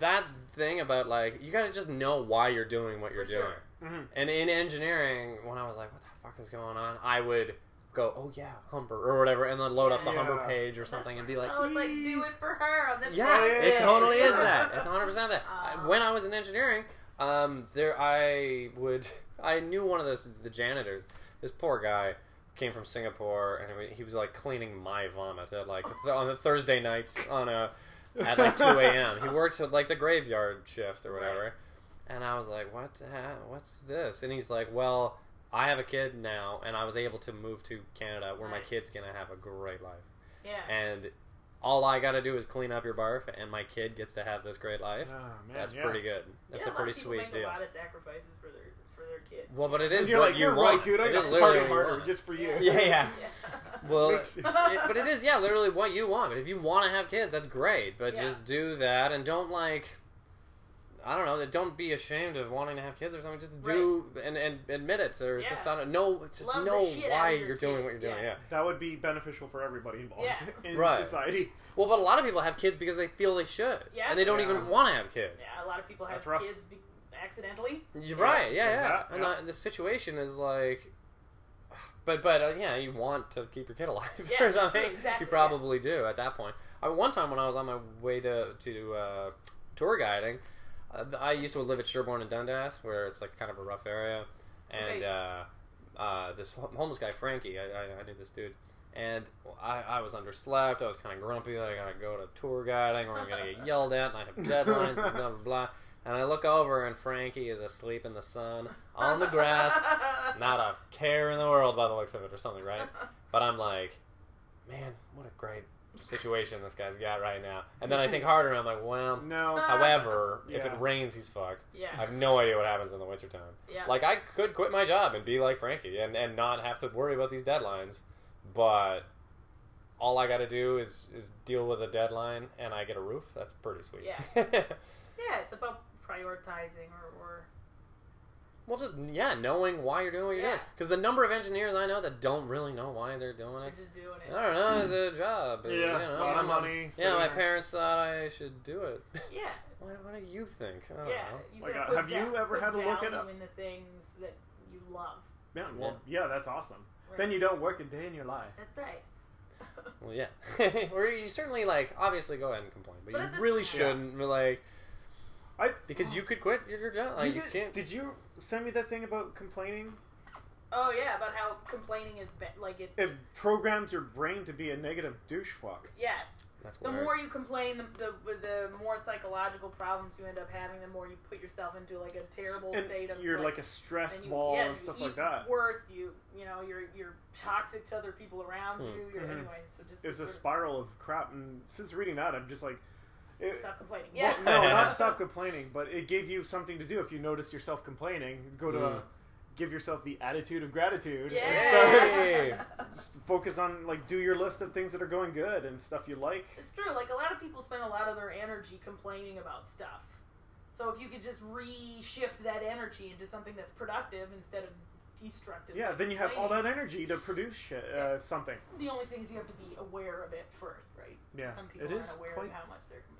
That thing about like you got to just know why you're doing what you're For doing. sure. Mhm. And in engineering, when I was like, "What the fuck is going on?" I would go, "Oh yeah, Humber or whatever," and then load up the Yeah. Humber page or something and be like, I was like, do it for her on this. Yeah, it totally is (laughs) that. It's 100 percent that. Uh, when I was in engineering, um, there I would (laughs) I knew one of the the janitors. This poor guy came from Singapore, and he was like cleaning my vomit at like th- on the Thursday nights on a at like 2 a.m. He worked at like the graveyard shift or whatever, and I was like, "What? The? What's this?" And he's like, "Well." I have a kid now, and I was able to move to Canada, where my kid's gonna have a great life Yeah. and all I got to do is clean up your barf, and my kid gets to have this great life. Oh, man, That's yeah. pretty good. That's yeah, a pretty lot of people sweet make deal. A lot of sacrifices for their for their kids. Well, but it is And you're what like, you you're want, right, dude. I It got to literally party what you harder just for you. (laughs) Yeah, yeah. (laughs) Well, (laughs) it, but it is, yeah, literally what you want. But if you want to have kids, that's great. But Yeah. just do that, and don't like. I don't know. Don't be ashamed of wanting to have kids or something. Just do and, and admit it, or Yeah. just don't know. Just Love know why your you're doing what you're doing. yeah. Yeah. That would be beneficial for everybody involved Yeah. (laughs) in Right. society. Well, but a lot of people have kids because they feel they should, Yeah. and they don't Yeah. even want to have kids. Yeah, a lot of people have That's rough. kids be- accidentally. You're right. Yeah, Is yeah. and yeah. the, the situation is like, but but uh, yeah, you want to keep your kid (laughs) alive Yeah, or that's true, something. exactly, you probably do at that point. I, one time when I was on my way to to uh, tour guiding, I used to live at Sherbourne and Dundas, where it's like kind of a rough area, and uh, uh, this homeless guy Frankie, I, I, I knew this dude. And I, I was underslept. I was kind of grumpy. Like, I gotta go to tour guiding, or I'm gonna get yelled at, and I have (laughs) deadlines, and blah blah blah. And I look over, and Frankie is asleep in the sun on the grass, (laughs) not a care in the world by the looks of it, or something, right? But I'm like, man, what a great situation this guy's got right now. And then I think harder, and I'm like, well, (laughs) No. however, (laughs) if it rains, he's fucked. Yeah. I have no idea what happens in the wintertime. Yeah. Like, I could quit my job and be like Frankie and, and not have to worry about these deadlines, but all I got to do is, is deal with a deadline and I get a roof. That's pretty sweet. Yeah. (laughs) yeah, it's about prioritizing or, or well, just, yeah, knowing why you're doing what you're Yeah. doing. Because the number of engineers I know that don't really know why they're doing you're it. just doing it. I don't know. It's a job. Yeah, you know, lot of my mom- money, Yeah, my there. parents thought I should do it. Yeah. (laughs) what, what do you think? I don't Yeah. know. You Like, gotta uh, put have you ever had a look it value up? in the things that you love? Yeah, well, yeah, that's awesome. Right. Then you don't work a day in your life. That's right. Well, yeah. (laughs) or you certainly like obviously go ahead and complain, but, But you really shouldn't like I because you could quit your, your job. Like, you, did, can't. did you send me that thing about complaining? Oh yeah, about how complaining is be- like it. It programs your brain to be a negative douche fuck. Yes. That's The weird. more you complain, the, the the more psychological problems you end up having. The more you put yourself into like a terrible And state of you're like, like a stress and you, ball yeah, and stuff eat like that. Worse, you you know you're you're toxic to other people around Hmm. you. You're Mhm. anyway. So just It was a sort of spiral of crap, and since reading that, I'm just like, it, stop complaining. well, Yeah. no, not (laughs) stop complaining, but it gave you something to do. If you noticed yourself complaining, go to Mm. give yourself the attitude of gratitude. and just focus on like do your list of things that are going good and stuff you like. It's true. Like a lot of people spend a lot of their energy complaining about stuff. So if you could just re-shift that energy into something that's productive instead of destructive. Yeah, then you have all that energy to produce shit, uh, something. The only thing is you have to be aware of it first, right? Yeah, Some people it aren't is aware quite- of how much they're complaining. It's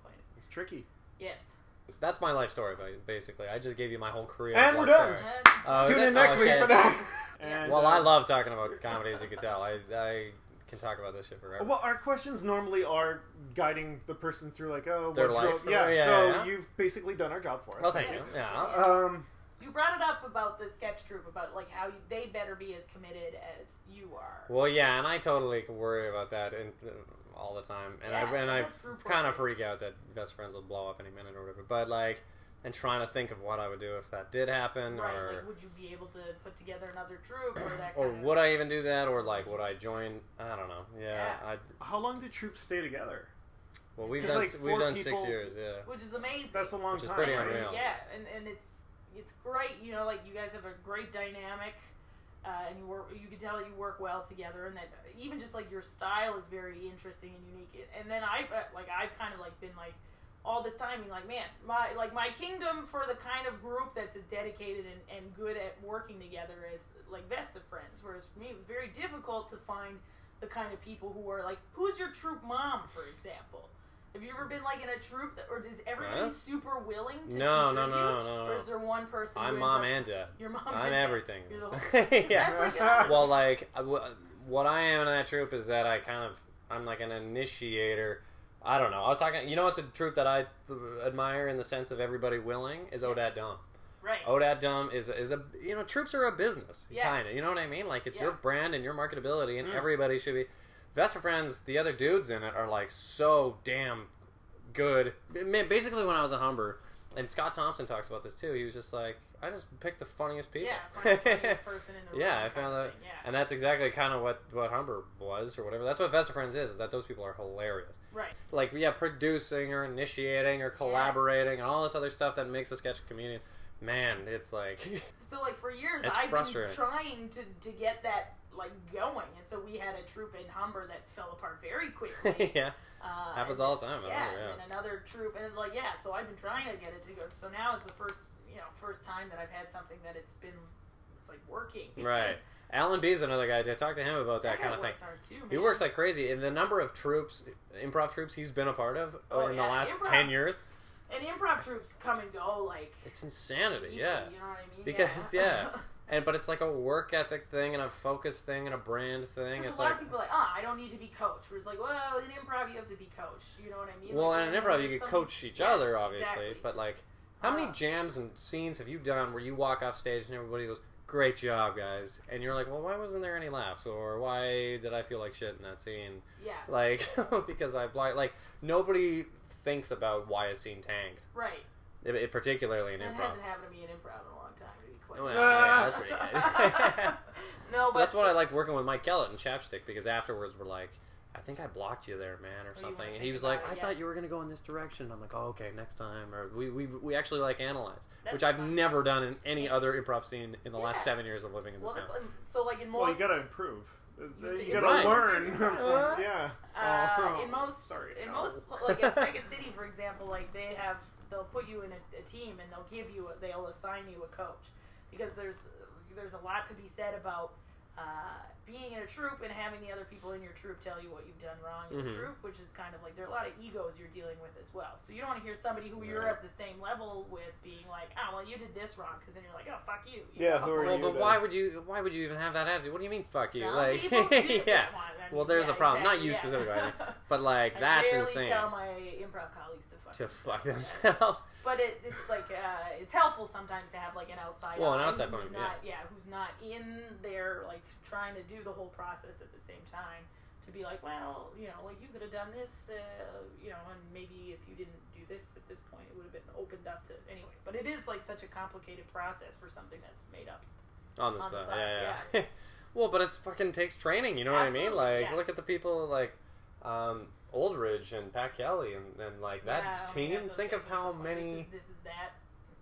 tricky. Yes. That's my life story, basically. I just gave you my whole career. And we're done. story. And- Oh, Tune in next Oh, week for that. (laughs) And, Well, uh, I love talking about comedy, as you can tell. I, I can talk about this shit forever. Well, our questions normally are guiding the person through, like, oh, Their what life? drove- Yeah, yeah, so yeah, yeah. you've basically done our job for us. Oh, thank you. Yeah. Um, You brought it up about the sketch troupe, about like how you, they better be as committed as you are. Well, yeah, and I totally can worry about that and uh, all the time, and Yeah, I and I kind of freak out that best friends will blow up any minute or whatever. But like, and trying to think of what I would do if that did happen, Right, or like would you be able to put together another troupe or that or kind of would I even do that, or like would I join? I don't know. Yeah, Yeah. I how long do troupes stay together? well we've 'Cause, done like, we've four done six years. Yeah. which is amazing. That's a long Which is time. pretty unreal. Yeah, and, and it's it's great. You know, like you guys have a great dynamic, uh, and you work. You can tell you work well together, and that even just like your style is very interesting and unique. And then I've uh, like I've kind of like been like all this time being like, man, my like my kingdom for the kind of group that's as dedicated and, and good at working together as like Vest of Friends. Whereas for me, it was very difficult to find the kind of people who are like, who's your troupe mom, for example. Have you ever been like in a troupe that, or is everybody Huh? super willing to No, no, contribute? no, no, Or no. is there one person? I'm ends mom up- and dad. Your mom. I'm and dad. everything. You're the (laughs) whole- yeah. That's like (laughs) well, like uh, what I am in that troupe is that I kind of I'm like an initiator. I don't know. I was talking. You know, it's a troupe that I admire in the sense of everybody willing is Odad Dum. right. Odad Dum is is a you know troupes are a business Yes. kind of. You know what I mean? Like it's Yeah. your brand and your marketability, and Mm. everybody should be. Vest of Friends, the other dudes in it are like so damn good. Man, Basically, when I was a Humber, and Scott Thompson talks about this too. He was just like, I just picked the funniest people. Yeah, funniest (laughs) person in the yeah, I found that, yeah. and that's exactly kind of what what Humber was or whatever. That's what Vest of Friends is. Is that those people are hilarious. Right. Like yeah, producing or initiating or collaborating and all this other stuff that makes a sketch comedian. Man, it's like So like for years, It's I've been trying to to get that like going, and so we had a troupe in Humber that fell apart very (laughs) quickly. yeah. Uh, Happens all the time, Yeah, yeah. and then another troupe, and like yeah, so I've been trying to get it to go. So now it's the first, you know, first time that I've had something that it's been, it's like working. (laughs) Right. Alan B is another guy. I talked to him about that, That kind of thing. too, He works like crazy, and the number of troupes, improv troupes, he's been a part of Oh, in the last improv. ten years. and improv troupes come and go like. It's insanity. Yeah. You know what I mean? Because yeah, (laughs) and but it's like a work ethic thing and a focus thing and a brand thing. It's a lot like of people are like, ah, I don't need to be coached. Where it's like, well, in improv you have to be coached. You know what I mean? well, like, in an you know, improv you can some- coach each Yeah, other, obviously, exactly. but like, how many Uh, jams and scenes have you done where you walk off stage and everybody goes, "Great job, guys," and you're like, "Well, why wasn't there any laughs?" or "Why did I feel like shit in that scene?" Yeah. Like, (laughs) because I blind like nobody thinks about why a scene tanked, Right. it, it- particularly in That improv. hasn't happened to me in improv Well, yeah, that's pretty good. (laughs) no, but That's what I liked working with Mike Kellett and Chapstick because afterwards we're like, I think I blocked you there, man, or something. And he was like, about I yeah. thought you were gonna go in this direction. I'm like, oh, okay, next time. Or we we, we actually like analyze, That's which I've fun. never done in any other improv scene in the last seven years of living in this Well, town. like, so like in most. Well, you gotta improve. You You, gotta Right. learn. (laughs) Uh, yeah. Uh, Oh, in most, sorry, in no. most, like in Second City, for example, like they have, they'll put you in a, a team and they'll give you, a, they'll assign you a coach, because there's, there's a lot to be said about uh, being in a troupe and having the other people in your troupe tell you what you've done wrong in Mhm. the troupe, which is kind of like there are a lot of egos you're dealing with as well. So you don't want to hear somebody who you're Right. at the same level with being like, oh well, you did this wrong, because then you're like, oh fuck you. you Yeah, know? who are Well, you but to- why would you? Why would you even have that attitude? What do you mean, fuck you? Some Like, do. (laughs) yeah. Well, I mean, Well, there's yeah, the problem. Not you yeah. specifically, but (laughs) like I that's insane. tell my improv colleagues to fuck themselves. (laughs) But it, it's like uh, it's helpful sometimes to have like an outside. Well, an outside who's not, yeah. who's not in there like trying to do the whole process at the same time. To be like, well, you know, like you could have done this, uh, you know, and maybe if you didn't do this at this point, it would have been opened up to anyway. But it is like such a complicated process for something that's made up. on the On the spot. spot, yeah, yeah. (laughs) well, but it fucking takes training. You know what I mean? Like, yeah. look at the people like um, Oldridge and Pat Kelly and, and like that Yeah, team. yeah, Think of how so many. This is, this is that.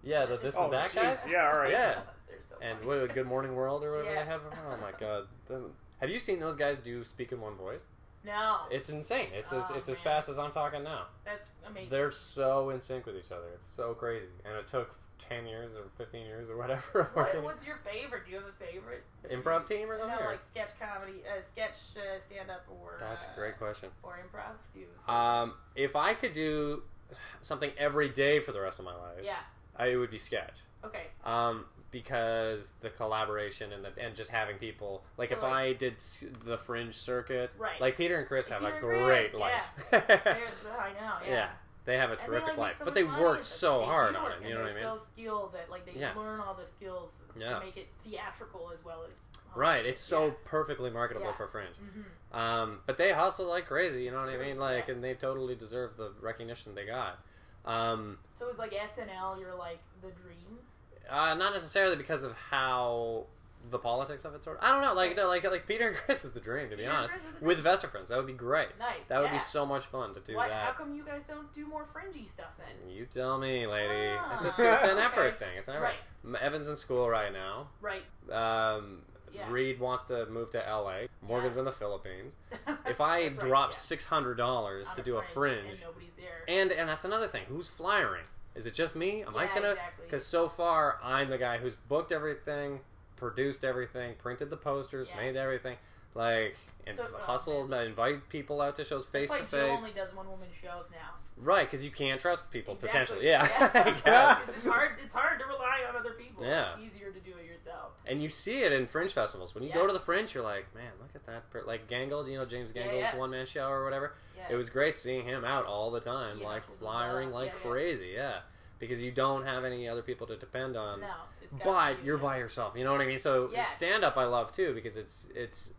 Yeah, the this Oh, is that jeez. guys. Yeah, all right. Yeah. (laughs) So And funny. what Good Morning World or whatever Yeah. they have. Oh my god. The- have you seen those guys do speak in one voice? No, It's insane. It's as Oh, it's as fast as I'm talking now. that's amazing. They're so in sync with each other. It's so crazy. And it took ten years or fifteen years or whatever. (laughs) What, what's your favorite? Do you have a favorite Improv team or No, something? or- like sketch comedy, uh, sketch uh, stand up, or That's a uh, great question. Or improv. Do you Um, if I could do something every day for the rest of my life, yeah. I, it would be sketch. Okay. Um, because the collaboration and the and just having people like So, if like- I did the fringe circuit, Right. Like Peter and Chris have Peter a and Chris, great yeah. life. (laughs) I know. Yeah. yeah, they have a terrific life, but they worked so hard on it. You know what I they're mean? So skilled that like they Yeah. learn all the skills Yeah. to make it theatrical as well as Right, it's so Yeah. perfectly marketable for Fringe. Mhm. Um, but they hustle like crazy, you know what I mean? Like, and they totally deserve the recognition they got. Um, So it's like SNL. You're like the dream. uh, not necessarily because of how the politics of it sort of. I don't know. Like, no, like, like Peter and Chris is the dream, to be Peter honest. Chris is the With Vest of Friends, that would be great. Nice. That would be so much fun to do Why, How come you guys don't do more fringy stuff then? You tell me, lady. Ah. It's, a, it's an (laughs) Okay. effort thing. It's an effort. Right. Evan's in school right now. Right. Um, Yeah. Reed wants to move to LA. Morgan's in the Philippines. (laughs) If I right, drop yeah. six hundred dollars to do a fringe, and nobody's there. and and that's another thing. Who's flyering? Is it just me? Am I gonna? exactly. Because so far I'm the guy who's booked everything, produced everything, printed the posters, Yeah. made everything, like and So- hustled, invite people out to shows face to face. only does one woman shows now. Right, because you can't trust people Exactly. potentially. Yeah, guess. (laughs) it's hard. It's hard to rely on other people. Yeah. It's easier to do it yourself. And you see it in fringe festivals. When you Yeah. go to the fringe, you're like, man, look at that. Per-. Like Gangle, you know James Yeah, Gangle's yeah. one man show or whatever. Yeah. It was great seeing him out all the time, like flying like Yeah, yeah. crazy. Yeah, because you don't have any other people to depend on. No, But you're by yourself. You know what I mean? So Yes. stand up, I love too because it's it's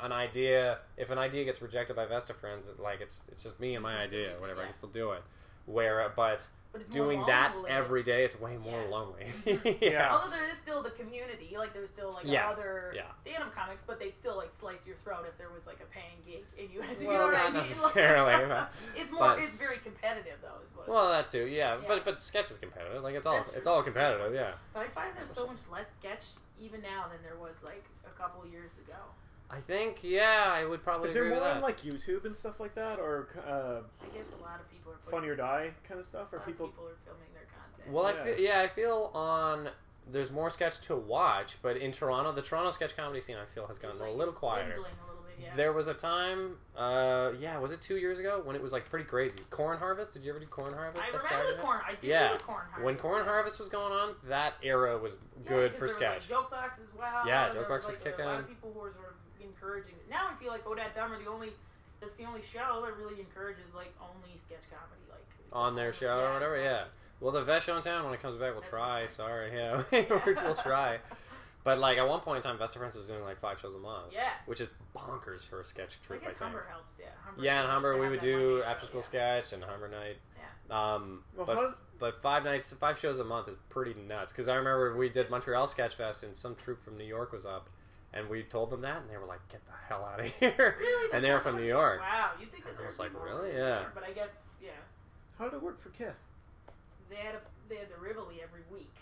an idea. If an idea gets rejected by Vest of Friends, it- like it's it's just me and my idea, whatever. I can still do it. Where, but But it's more doing that every day, it's way more Yeah. lonely. (laughs) (laughs) Yeah. Although there is still the community, like there's still like Yeah, other yeah. stand-up comics, but they'd still like slice your throat if there was like a paying gig and you had (laughs) to. you Well, know what I not mean? necessarily, but- it's more. but- it's very competitive though, is what. Well, that too, yeah. Yeah. But but sketch is competitive. Like it's all That's it's true. all competitive, yeah. but I find there's so much less sketch even now than there was like a couple years ago. I think yeah, I would probably Is there agree more with on like YouTube and stuff like that, or uh, I guess a lot of people are putting, Funny or Die kind of stuff? a Or lot people? of people are filming their content. well, I Yeah. feel yeah, I feel on there's more sketch to watch, but in Toronto, the Toronto sketch comedy scene I feel has It's gotten like a little it's quieter. a little bit, yeah. There was a time, uh, yeah, was it two years ago when it was like pretty crazy? Corn Harvest? Did you ever do Corn Harvest? I that remember Saturday the corn. I did Yeah. do the corn harvest. When Corn. Harvest was going on, that era was Yeah, good 'cause for there sketch. Was, like, joke box as well. Yeah, There Joke Box was like, A lot kicking. of people who were sort of encouraging. Now I feel like Odette Dumb are the only. That's the only show that really encourages like only sketch comedy, like on their only- show or whatever. Yeah. exactly. Well, the Vest Show in town when it comes back, we'll That's try. Sorry, yeah, (laughs) (laughs) Yeah. we'll try. But like at one point in time, Vest of Friends was doing like five shows a month, Yeah. which is bonkers for a sketch I troupe. I, guess think. Humber helps. Yeah. Humber Yeah, and Humber we would do after school yeah. sketch and Humber night. Yeah. Um, Well, but how- but five nights, five shows a month is pretty nuts. Because I remember we did Montreal Sketch Fest and some troupe from New York was up, and we told them that, and they were like, "Get the hell out of (laughs) here!" Really? and they were from New York. Wow, you think that And I was like, really? Yeah. there, But I guess yeah, How did it work for Kith? they had a they had the Rivoli every week.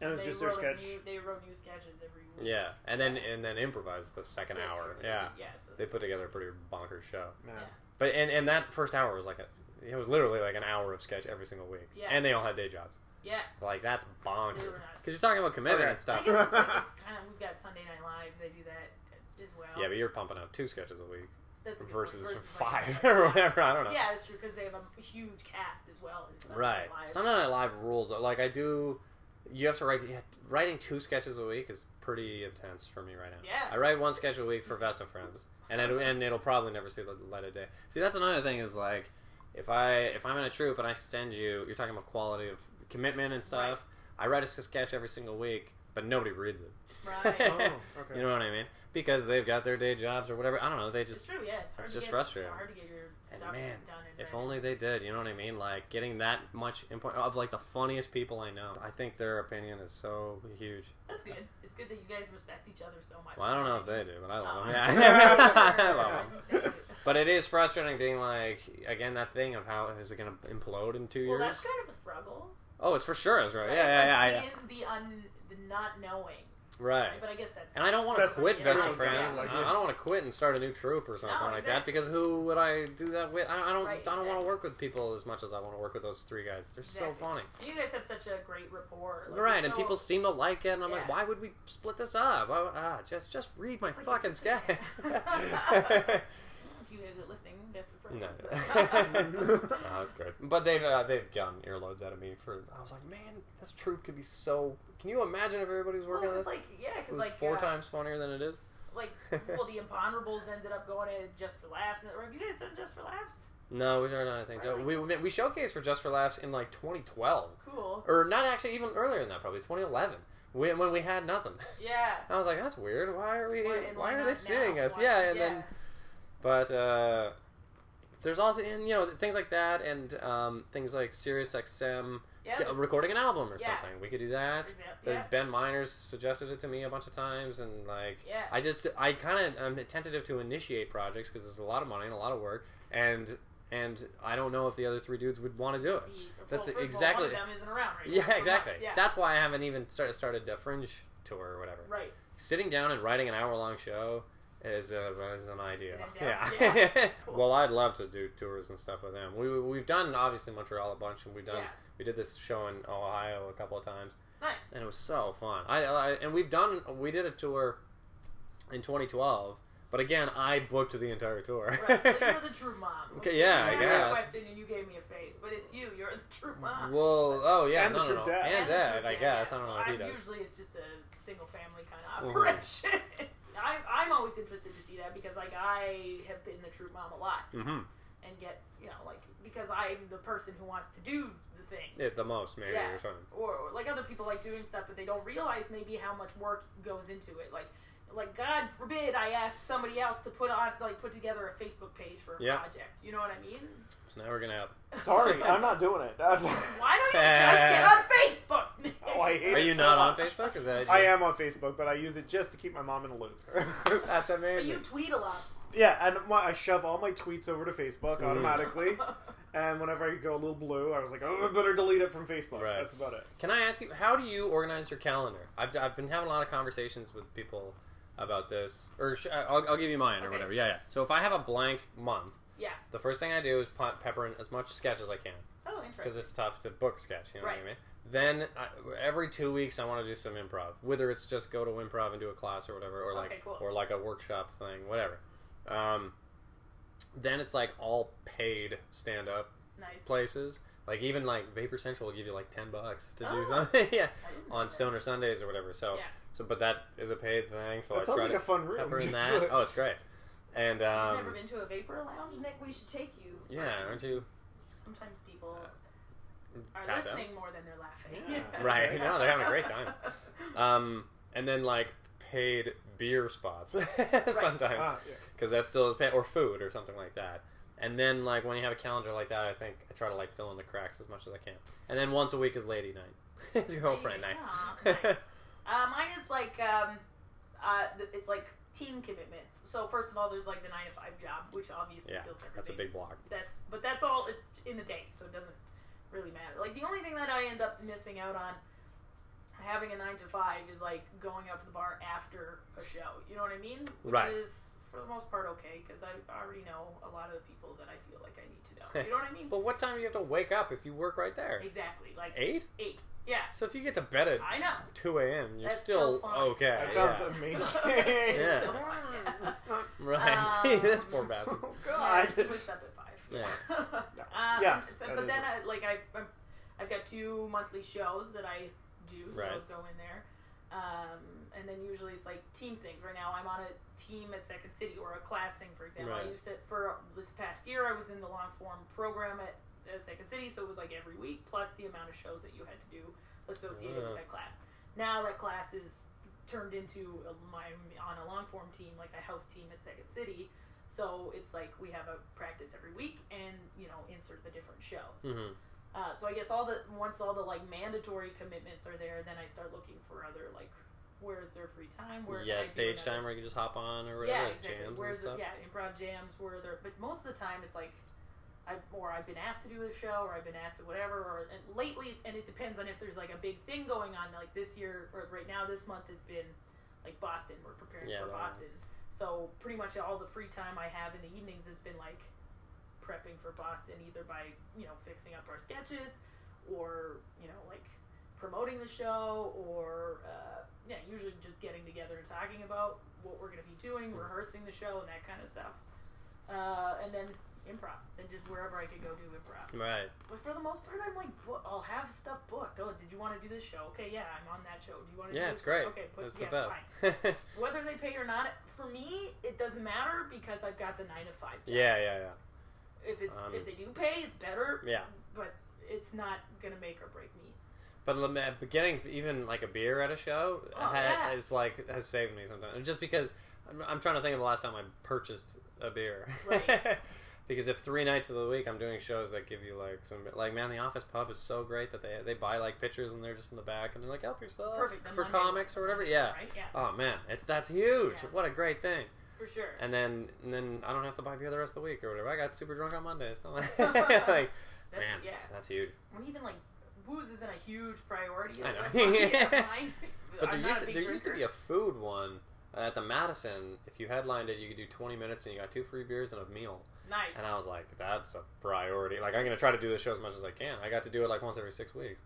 And it was they just their wrote sketch. New, they wrote new sketches every week. Yeah, and then and then improvised the second That's hour. true. Yeah, Yeah. So they put together a pretty bonkers show. Man. Yeah. But and, and that first hour was like a it was literally like an hour of sketch every single week. Yeah. And they all had day jobs. Yeah. Like that's bonkers. were nuts. Because you're talking about commitment Okay. and I stuff. guess it's, like, (laughs) it's kind of we've got Sunday Night Live. They do that as well. Yeah, but you're pumping out two sketches a week That's a versus, five like- or whatever. I don't know. Yeah, it's true because they have a huge cast as well. in Sunday Right. Night Live. Sunday Night Live rules. Like I do. You have to write. Yeah, writing two sketches a week is pretty intense for me right now. Yeah. I write one sketch a week for Vest of Friends, and it, and it'll probably never see the light of day. See, that's another thing is like, if I if I'm in a troupe and I send you, you're talking about quality of commitment and stuff. I write a sketch every single week, but nobody reads it. Right. (laughs) Oh, okay. You know what I mean? Because they've got their day jobs or whatever. I don't know. They It's just true. Yeah, it's hard it's to just get, frustrating. It's hard to get your And stuff man, done. And If ready. only they did, you know what I mean? Like getting that much input of like the funniest people I know. I think their opinion is so huge. That's good. It's good that you guys respect each other so much. Well, I don't know if they do, but I love Oh. them. (laughs) Yeah, (laughs) I love them. But it is frustrating being like again that thing of how is it going to implode in two Well, years? Well, that's kind of a struggle. Oh, it's for sure Ezra. Right? Yeah, yeah, yeah. Like, yeah. in the un, the not knowing. Right. But I guess that's. And I don't want to That's- quit yeah, Vest of everyone's Friends. got that, I like, I don't want to quit and start a new troupe or something No, like that because who would I do that with? I, I don't. Right, I don't want to work with people as much as I want to work with those three guys. They're so funny. And you guys have such a great rapport. Like, right, and so- people seem to like it, and I'm like, why would we split this up? Why, would- ah, just just read my It's like fucking it's- sketch. (laughs) (laughs) If you guys are listening, Vest of no, friends. no, that's good. But they've uh, they've gotten earloads out of me for. I was like, man, this troupe could be so. Can you imagine if everybody was working well, on 'cause, this? like yeah, because like four uh, times funnier than it is. like (laughs) well, the Imponderables ended up going in just for laughs. And have you guys done just for laughs? No, we don't. I think Really? we we we showcased for Just for Laughs in like 2012. Cool. or not actually even earlier than that, probably 2011, we, when we had nothing. Yeah. (laughs) I was like, that's weird. Why are we? Why- why why are they seeing now? us? Why- yeah, and yeah. then, but uh, there's also and you know things like that, and um, things like Sirius XM Yeah, that's- recording an album or Yeah. something. We could do that. For example, The- yeah. Ben Miners suggested it to me a bunch of times, and like, Yeah. I just, I kind of, I'm tentative to initiate projects because there's a lot of money and a lot of work, and and I don't know if the other three dudes would want to do it. That's well, first of all, exactly- One of them isn't around right now Yeah, exactly. Yeah. That's why I haven't even started started a fringe tour or whatever. right. Sitting down and writing an hour long show is a, is an idea. An Yeah. Yeah. (laughs) Cool. well, I'd love to do tours and stuff with them. We we've done obviously Montreal a bunch, and we've done Yeah. we did this show in Ohio a couple of times, Nice. and it was so fun. I, I and we've done we did a tour in 2012, but again, I booked the entire tour. Right. So you're (laughs) the true mom. Okay, yeah, You I asked me a guess. question and you gave me a face, but it's you. You're the true mom. well, oh yeah, And no, the no, true no, dad. and the dad, true I guess. yeah. I don't know what he does. Usually it's just a single family kind of Mhm. operation. (laughs) I'm, I'm always interested to see that because like I have been the true mom a lot Mm-hmm. and get you know like because I'm the person who wants to do the thing. It the most maybe Yeah. or something. Or, or like other people like doing stuff, but they don't realize maybe how much work goes into it. Like, like God forbid I ask somebody else to put on like put together a Facebook page for a Yeah. project. You know what I mean? So now we're gonna have. Sorry, I'm not doing it. That's- Why don't (laughs) you just get on Facebook? Oh, I hate Are it you so not on. Facebook? Is that I am on Facebook, but I use it just to keep my mom in the loop. (laughs) That's But amazing. you tweet a lot. yeah, and my, I shove all my tweets over to Facebook Mhm. automatically. (laughs) And whenever I go a little blue, I was like, oh, I better delete it from Facebook. Right. That's about it. Can I ask you, how do you organize your calendar? I've, I've been having a lot of conversations with people about this. Or sh- I'll, I'll give you mine or Okay. whatever. Yeah, yeah. So if I have a blank month, Yeah. the first thing I do is pe- pepper in as much sketch as I can Oh, because interesting. it's tough to book sketch. You know what I Right. mean? Then I, every two weeks I want to do some improv, whether it's just go to improv and do a class or whatever, or like Okay, cool. or like a workshop thing, whatever. Um, then it's like all paid stand up Nice. places. Like even like Vapor Central will give you like ten bucks to do Oh. something. (laughs) yeah, I didn't know on that. Stoner Sundays or whatever. So, Yeah. So but that is a paid thing. So That I sounds try like to a fun room. pepper in (laughs) that. Oh, it's great. And I've never um, been to a vapor lounge, Nick. We should take you. yeah, aren't you? Sometimes people are pass out? listening more than they're laughing. Yeah. (laughs) Right. No, they're having a great time. (laughs) Um, and then like paid beer spots sometimes Ah, yeah. because that still is paid or food or something like that. And then like when you have a calendar like that, I think I try to like fill in the cracks as much as I can. And then once a week is lady night. it's girlfriend night. Yeah, nice. Uh, mine is like um, uh, it's like team commitments. So first of all, there's like the nine to five job, which obviously yeah, fills everything. that's a big block. That's but that's all. It's in the day, so it doesn't really matter. Like the only thing that I end up missing out on having a nine to five is like going out to the bar after a show. You know what I mean? Which Right. is for the most part okay because I already know a lot of the people that I feel like I need to know. (laughs) You know what I mean? But what time do you have to wake up if you work right there? exactly. Like Eight. eight. Yeah. So if you get to bed at I know. two a.m., you're That's still, still fine. okay. That sounds yeah. amazing. Yeah. (laughs) (laughs) Still (laughs) fine, yeah. Right. Um, this poor bastard. Oh, Yeah, God. he wakes up at five. Yeah. um, Yes, so- that but is then. I, like, I've, I'm- I've got two monthly shows that I do, so Right. those go in there. Um, and then usually it's like team things. Right now, I'm on a team at Second City or a class thing, for example. Right. I used to for this past year. I was in the long form program at uh, Second City, so it was like every week plus the amount of shows that you had to do associated Yeah. with that class. Now that class is turned into a, my on a long form team, like a house team at Second City. So it's like we have a practice every week, and you know insert the different shows. hmm Uh, so I guess all the once all the like mandatory commitments are there, then I start looking for other like where is there free time? Where Yeah, stage time where you can just hop on or Yeah, whatever. it's exactly. jams Where's and the stuff. yeah improv jams? Where there? But most of the time it's like I or I've been asked to do a show, or I've been asked to whatever, or and lately, and it depends on if there's like a big thing going on. Like this year, or right now, this month has been like Boston. We're preparing Yeah, for Boston, so pretty much all the free time I have in the evenings has been like prepping for Boston, either by you know fixing up our sketches, or you know like promoting the show, or uh, yeah, usually just getting together and talking about what we're gonna be doing, rehearsing the show, and that kind of stuff. Uh, and then improv, and just wherever I could go do improv. Right. But for the most part, I'm like, bo- I'll have stuff booked. Oh, did you want to do this show? Okay, yeah, I'm on that show. Do you want to? Yeah, do it's this? great. Okay, put, It's yeah, the best. (laughs) Whether they pay or not, for me, it doesn't matter because I've got the nine to five. Job. yeah, yeah, yeah. If it's Um, if they do pay, it's better. Yeah. But it's not gonna make or break me. But getting even like a beer at a show Oh, yeah. is like has saved me sometimes. Just because I'm, I'm trying to think of the last time I purchased a beer. Right. (laughs) because if three nights of the week I'm doing shows that give you like some like man, the Office Pub is so great that they they buy like pitchers and they're just in the back and they're like help yourself Perfect, for comics or whatever. Yeah. Right? Yeah. Oh man, it, that's huge! Yeah. What a great thing. For sure. And then and then I don't have to buy beer the rest of the week or whatever. I got super drunk on Monday. It's (laughs) not (laughs) like, like That's, man, yeah. that's huge. When even like booze isn't a huge priority. I know. yeah. (laughs) But there I'm used to there used to be a food one at the Madison. If you headlined it, you could do twenty minutes and you got two free beers and a meal. Nice. And I was like, that's a priority. Like I'm gonna try to do this show as much as I can. I got to do it like once every six weeks.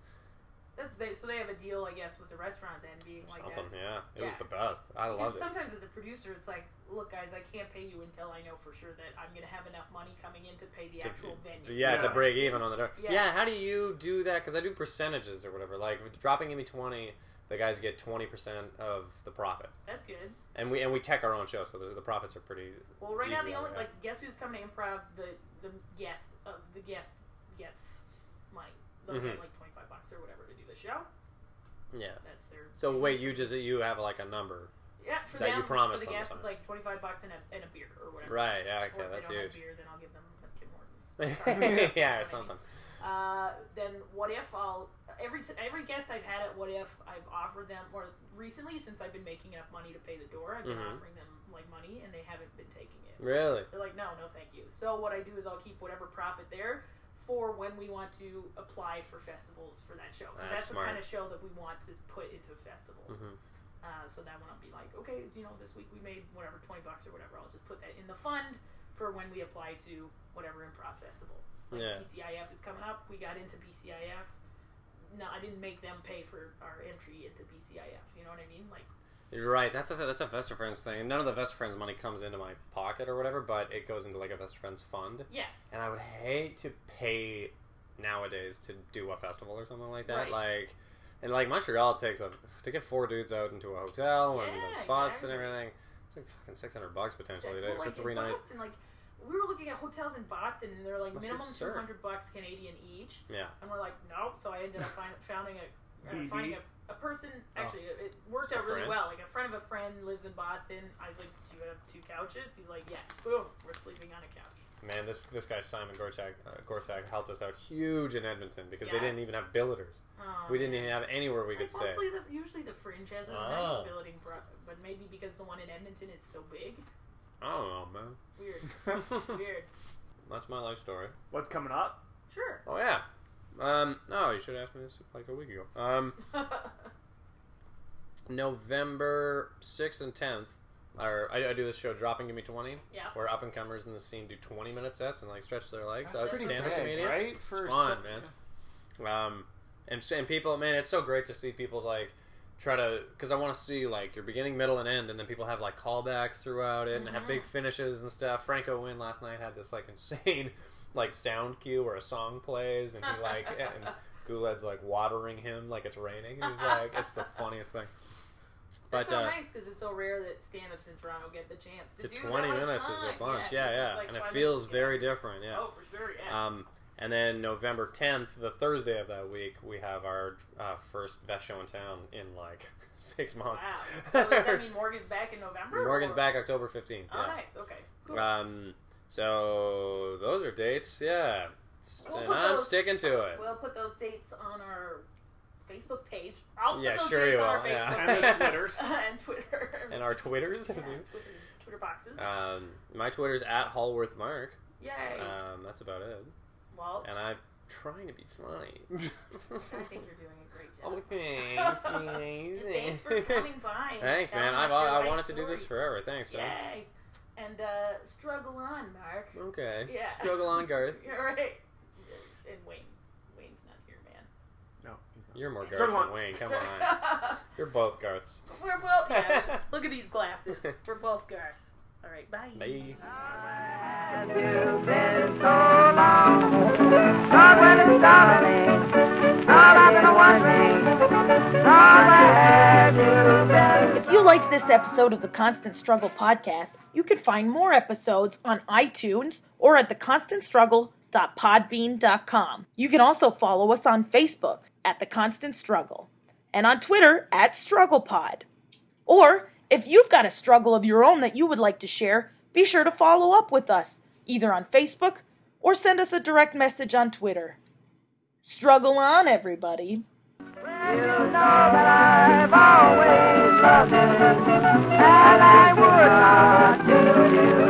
That's they, so they have a deal, I guess, with the restaurant then being like Something. that's- Yeah, it was the best. I love it. sometimes as a producer, it's like, look, guys, I can't pay you until I know for sure that I'm going to have enough money coming in to pay the To- actual venue. Yeah, to break even on the door. Yeah. Yeah. how do you do that? Because I do percentages or whatever. Like dropping in me twenty, the guys get twenty percent of the profits, That's good. and we and we tech our own show, so the, the profits are pretty. Well, right now the only like guess who's coming to improv the the guest uh, the guest gets money. Mhm. get like twenty five bucks or whatever to do the show. Yeah. That's their. So wait, you just you have like a number, yeah for that them you promised for the guests it's like twenty five bucks and a and a beer or whatever. right? Yeah, Okay. Or if that's they don't have beer, then I'll give them Tim Hortons. (laughs) yeah, or something. Uh, then what if I'll every t- every guest I've had at What If I've offered them or recently since I've been making enough money to pay the door I've been Mhm. offering them like money and they haven't been taking it. Really? They're like, no, no, thank you. So what I do is I'll keep whatever profit there for when we want to apply for festivals for that show. That's that's the kind of show that we want to put into festivals. hmm Uh, so that one I'll be like, okay, you know, this week we made whatever twenty bucks or whatever. I'll just put that in the fund for when we apply to whatever improv festival. Like Yeah. BCIF is coming up. We got into BCIF. No, I didn't make them pay for our entry into BCIF. You know what I mean? Like, You're right. That's a that's a Vest of Friends thing. None of the Vest of Friends money comes into my pocket or whatever, but it goes into like a Vest of Friends fund. yes, And I would hate to pay nowadays to do a festival or something like that. Right. Like, and like Montreal takes a to get four dudes out into a hotel and Yeah, a bus exactly. and everything. It's like fucking six hundred bucks potentially Well, to- like for three nights. Boston, like we were looking at hotels in Boston, and they're like Must be minimum two absurd. hundred bucks Canadian each. Yeah. And we're like, nope. So I ended up find, (laughs) founding a, uh, finding a, a person. Oh. Actually, it, it worked out really friend? well. Like a friend of a friend lives in Boston. I was like, do you have two couches? He's like, yeah. Boom, we're sleeping on a couch. Man, this this guy Simon Gorchak uh, Gorsak helped us out huge in Edmonton because they didn't even have billeters. Oh, We didn't man. even have anywhere we could Like, stay. The, usually the Fringe has a Oh. nice building, pro- but maybe because the one in Edmonton is so big. I don't know, man. Weird, (laughs) weird. That's my life story. What's coming up? Sure. Oh yeah. Um, Oh, you should have asked me this like a week ago. Um, (laughs) November sixth and tenth. Or I, I do this show, Drop and Give Me Twenty, yeah. where up and comers in the scene do twenty minute sets and like stretch their legs That's out pretty stand up big, comedians. right? It's For fun, some- man. Um, and and people, man, it's so great to see people like try to because I want to see like your beginning, middle, and end, and then people have like callbacks throughout it and have big finishes and stuff. Franco Wynn last night had this like (laughs) insane like sound cue where a song plays and he like (laughs) and Goulet's like watering him like it's raining. He's like it's the funniest thing. But That's so uh, nice because it's so rare that stand-ups in Toronto get the chance to the do twenty minutes is a bunch, Yeah, yeah, yeah, like and it feels very different, yeah. Oh, for sure, yeah. Um, and then November 10th, the Thursday of that week, we have our uh, first Vest show in town in like (laughs) six months. wow. So does that mean (laughs) Morgan's back in November? Morgan's or- back October 15th. Oh, yeah. nice. Okay. Cool. Um, so those are dates, yeah. S- We'll and I'm those- sticking to it. we'll put those dates on our Facebook page. I'll put Yeah, those sure dates you on our will, yeah. Facebook (laughs) And the. Twitters. and Twitter. and our Twitters. yeah, Twitter, Twitter boxes. um, my Twitter's at Hallworth Marc. Yay. Um, that's about it. Well, And I'm trying to be funny. (laughs) I think you're doing a great job. oh, thanks. (laughs) Thanks for coming by. Thanks, man. telling I've, us your I life wanted to do this forever. Thanks, man. Yay. And uh, struggle on, Marc. Okay. Yeah. Struggle on, Garth. (laughs) You're right. And Wayne. Wayne's not here, man. No, he's not. You're more Garth Struggle than on. Wayne. Come on. You're both Garths. We're both. Yeah, look at these glasses. We're both Garth. All right, bye. Bye. If you liked this episode of the Constant Struggle podcast, you can find more episodes on iTunes or at theconstantstruggle.podbean.com. You can also follow us on Facebook at The Constant Struggle and on Twitter at SstrugglePod. Or if you've got a struggle of your own that you would like to share, be sure to follow up with us either on Facebook or send us a direct message on Twitter. Struggle on, everybody. You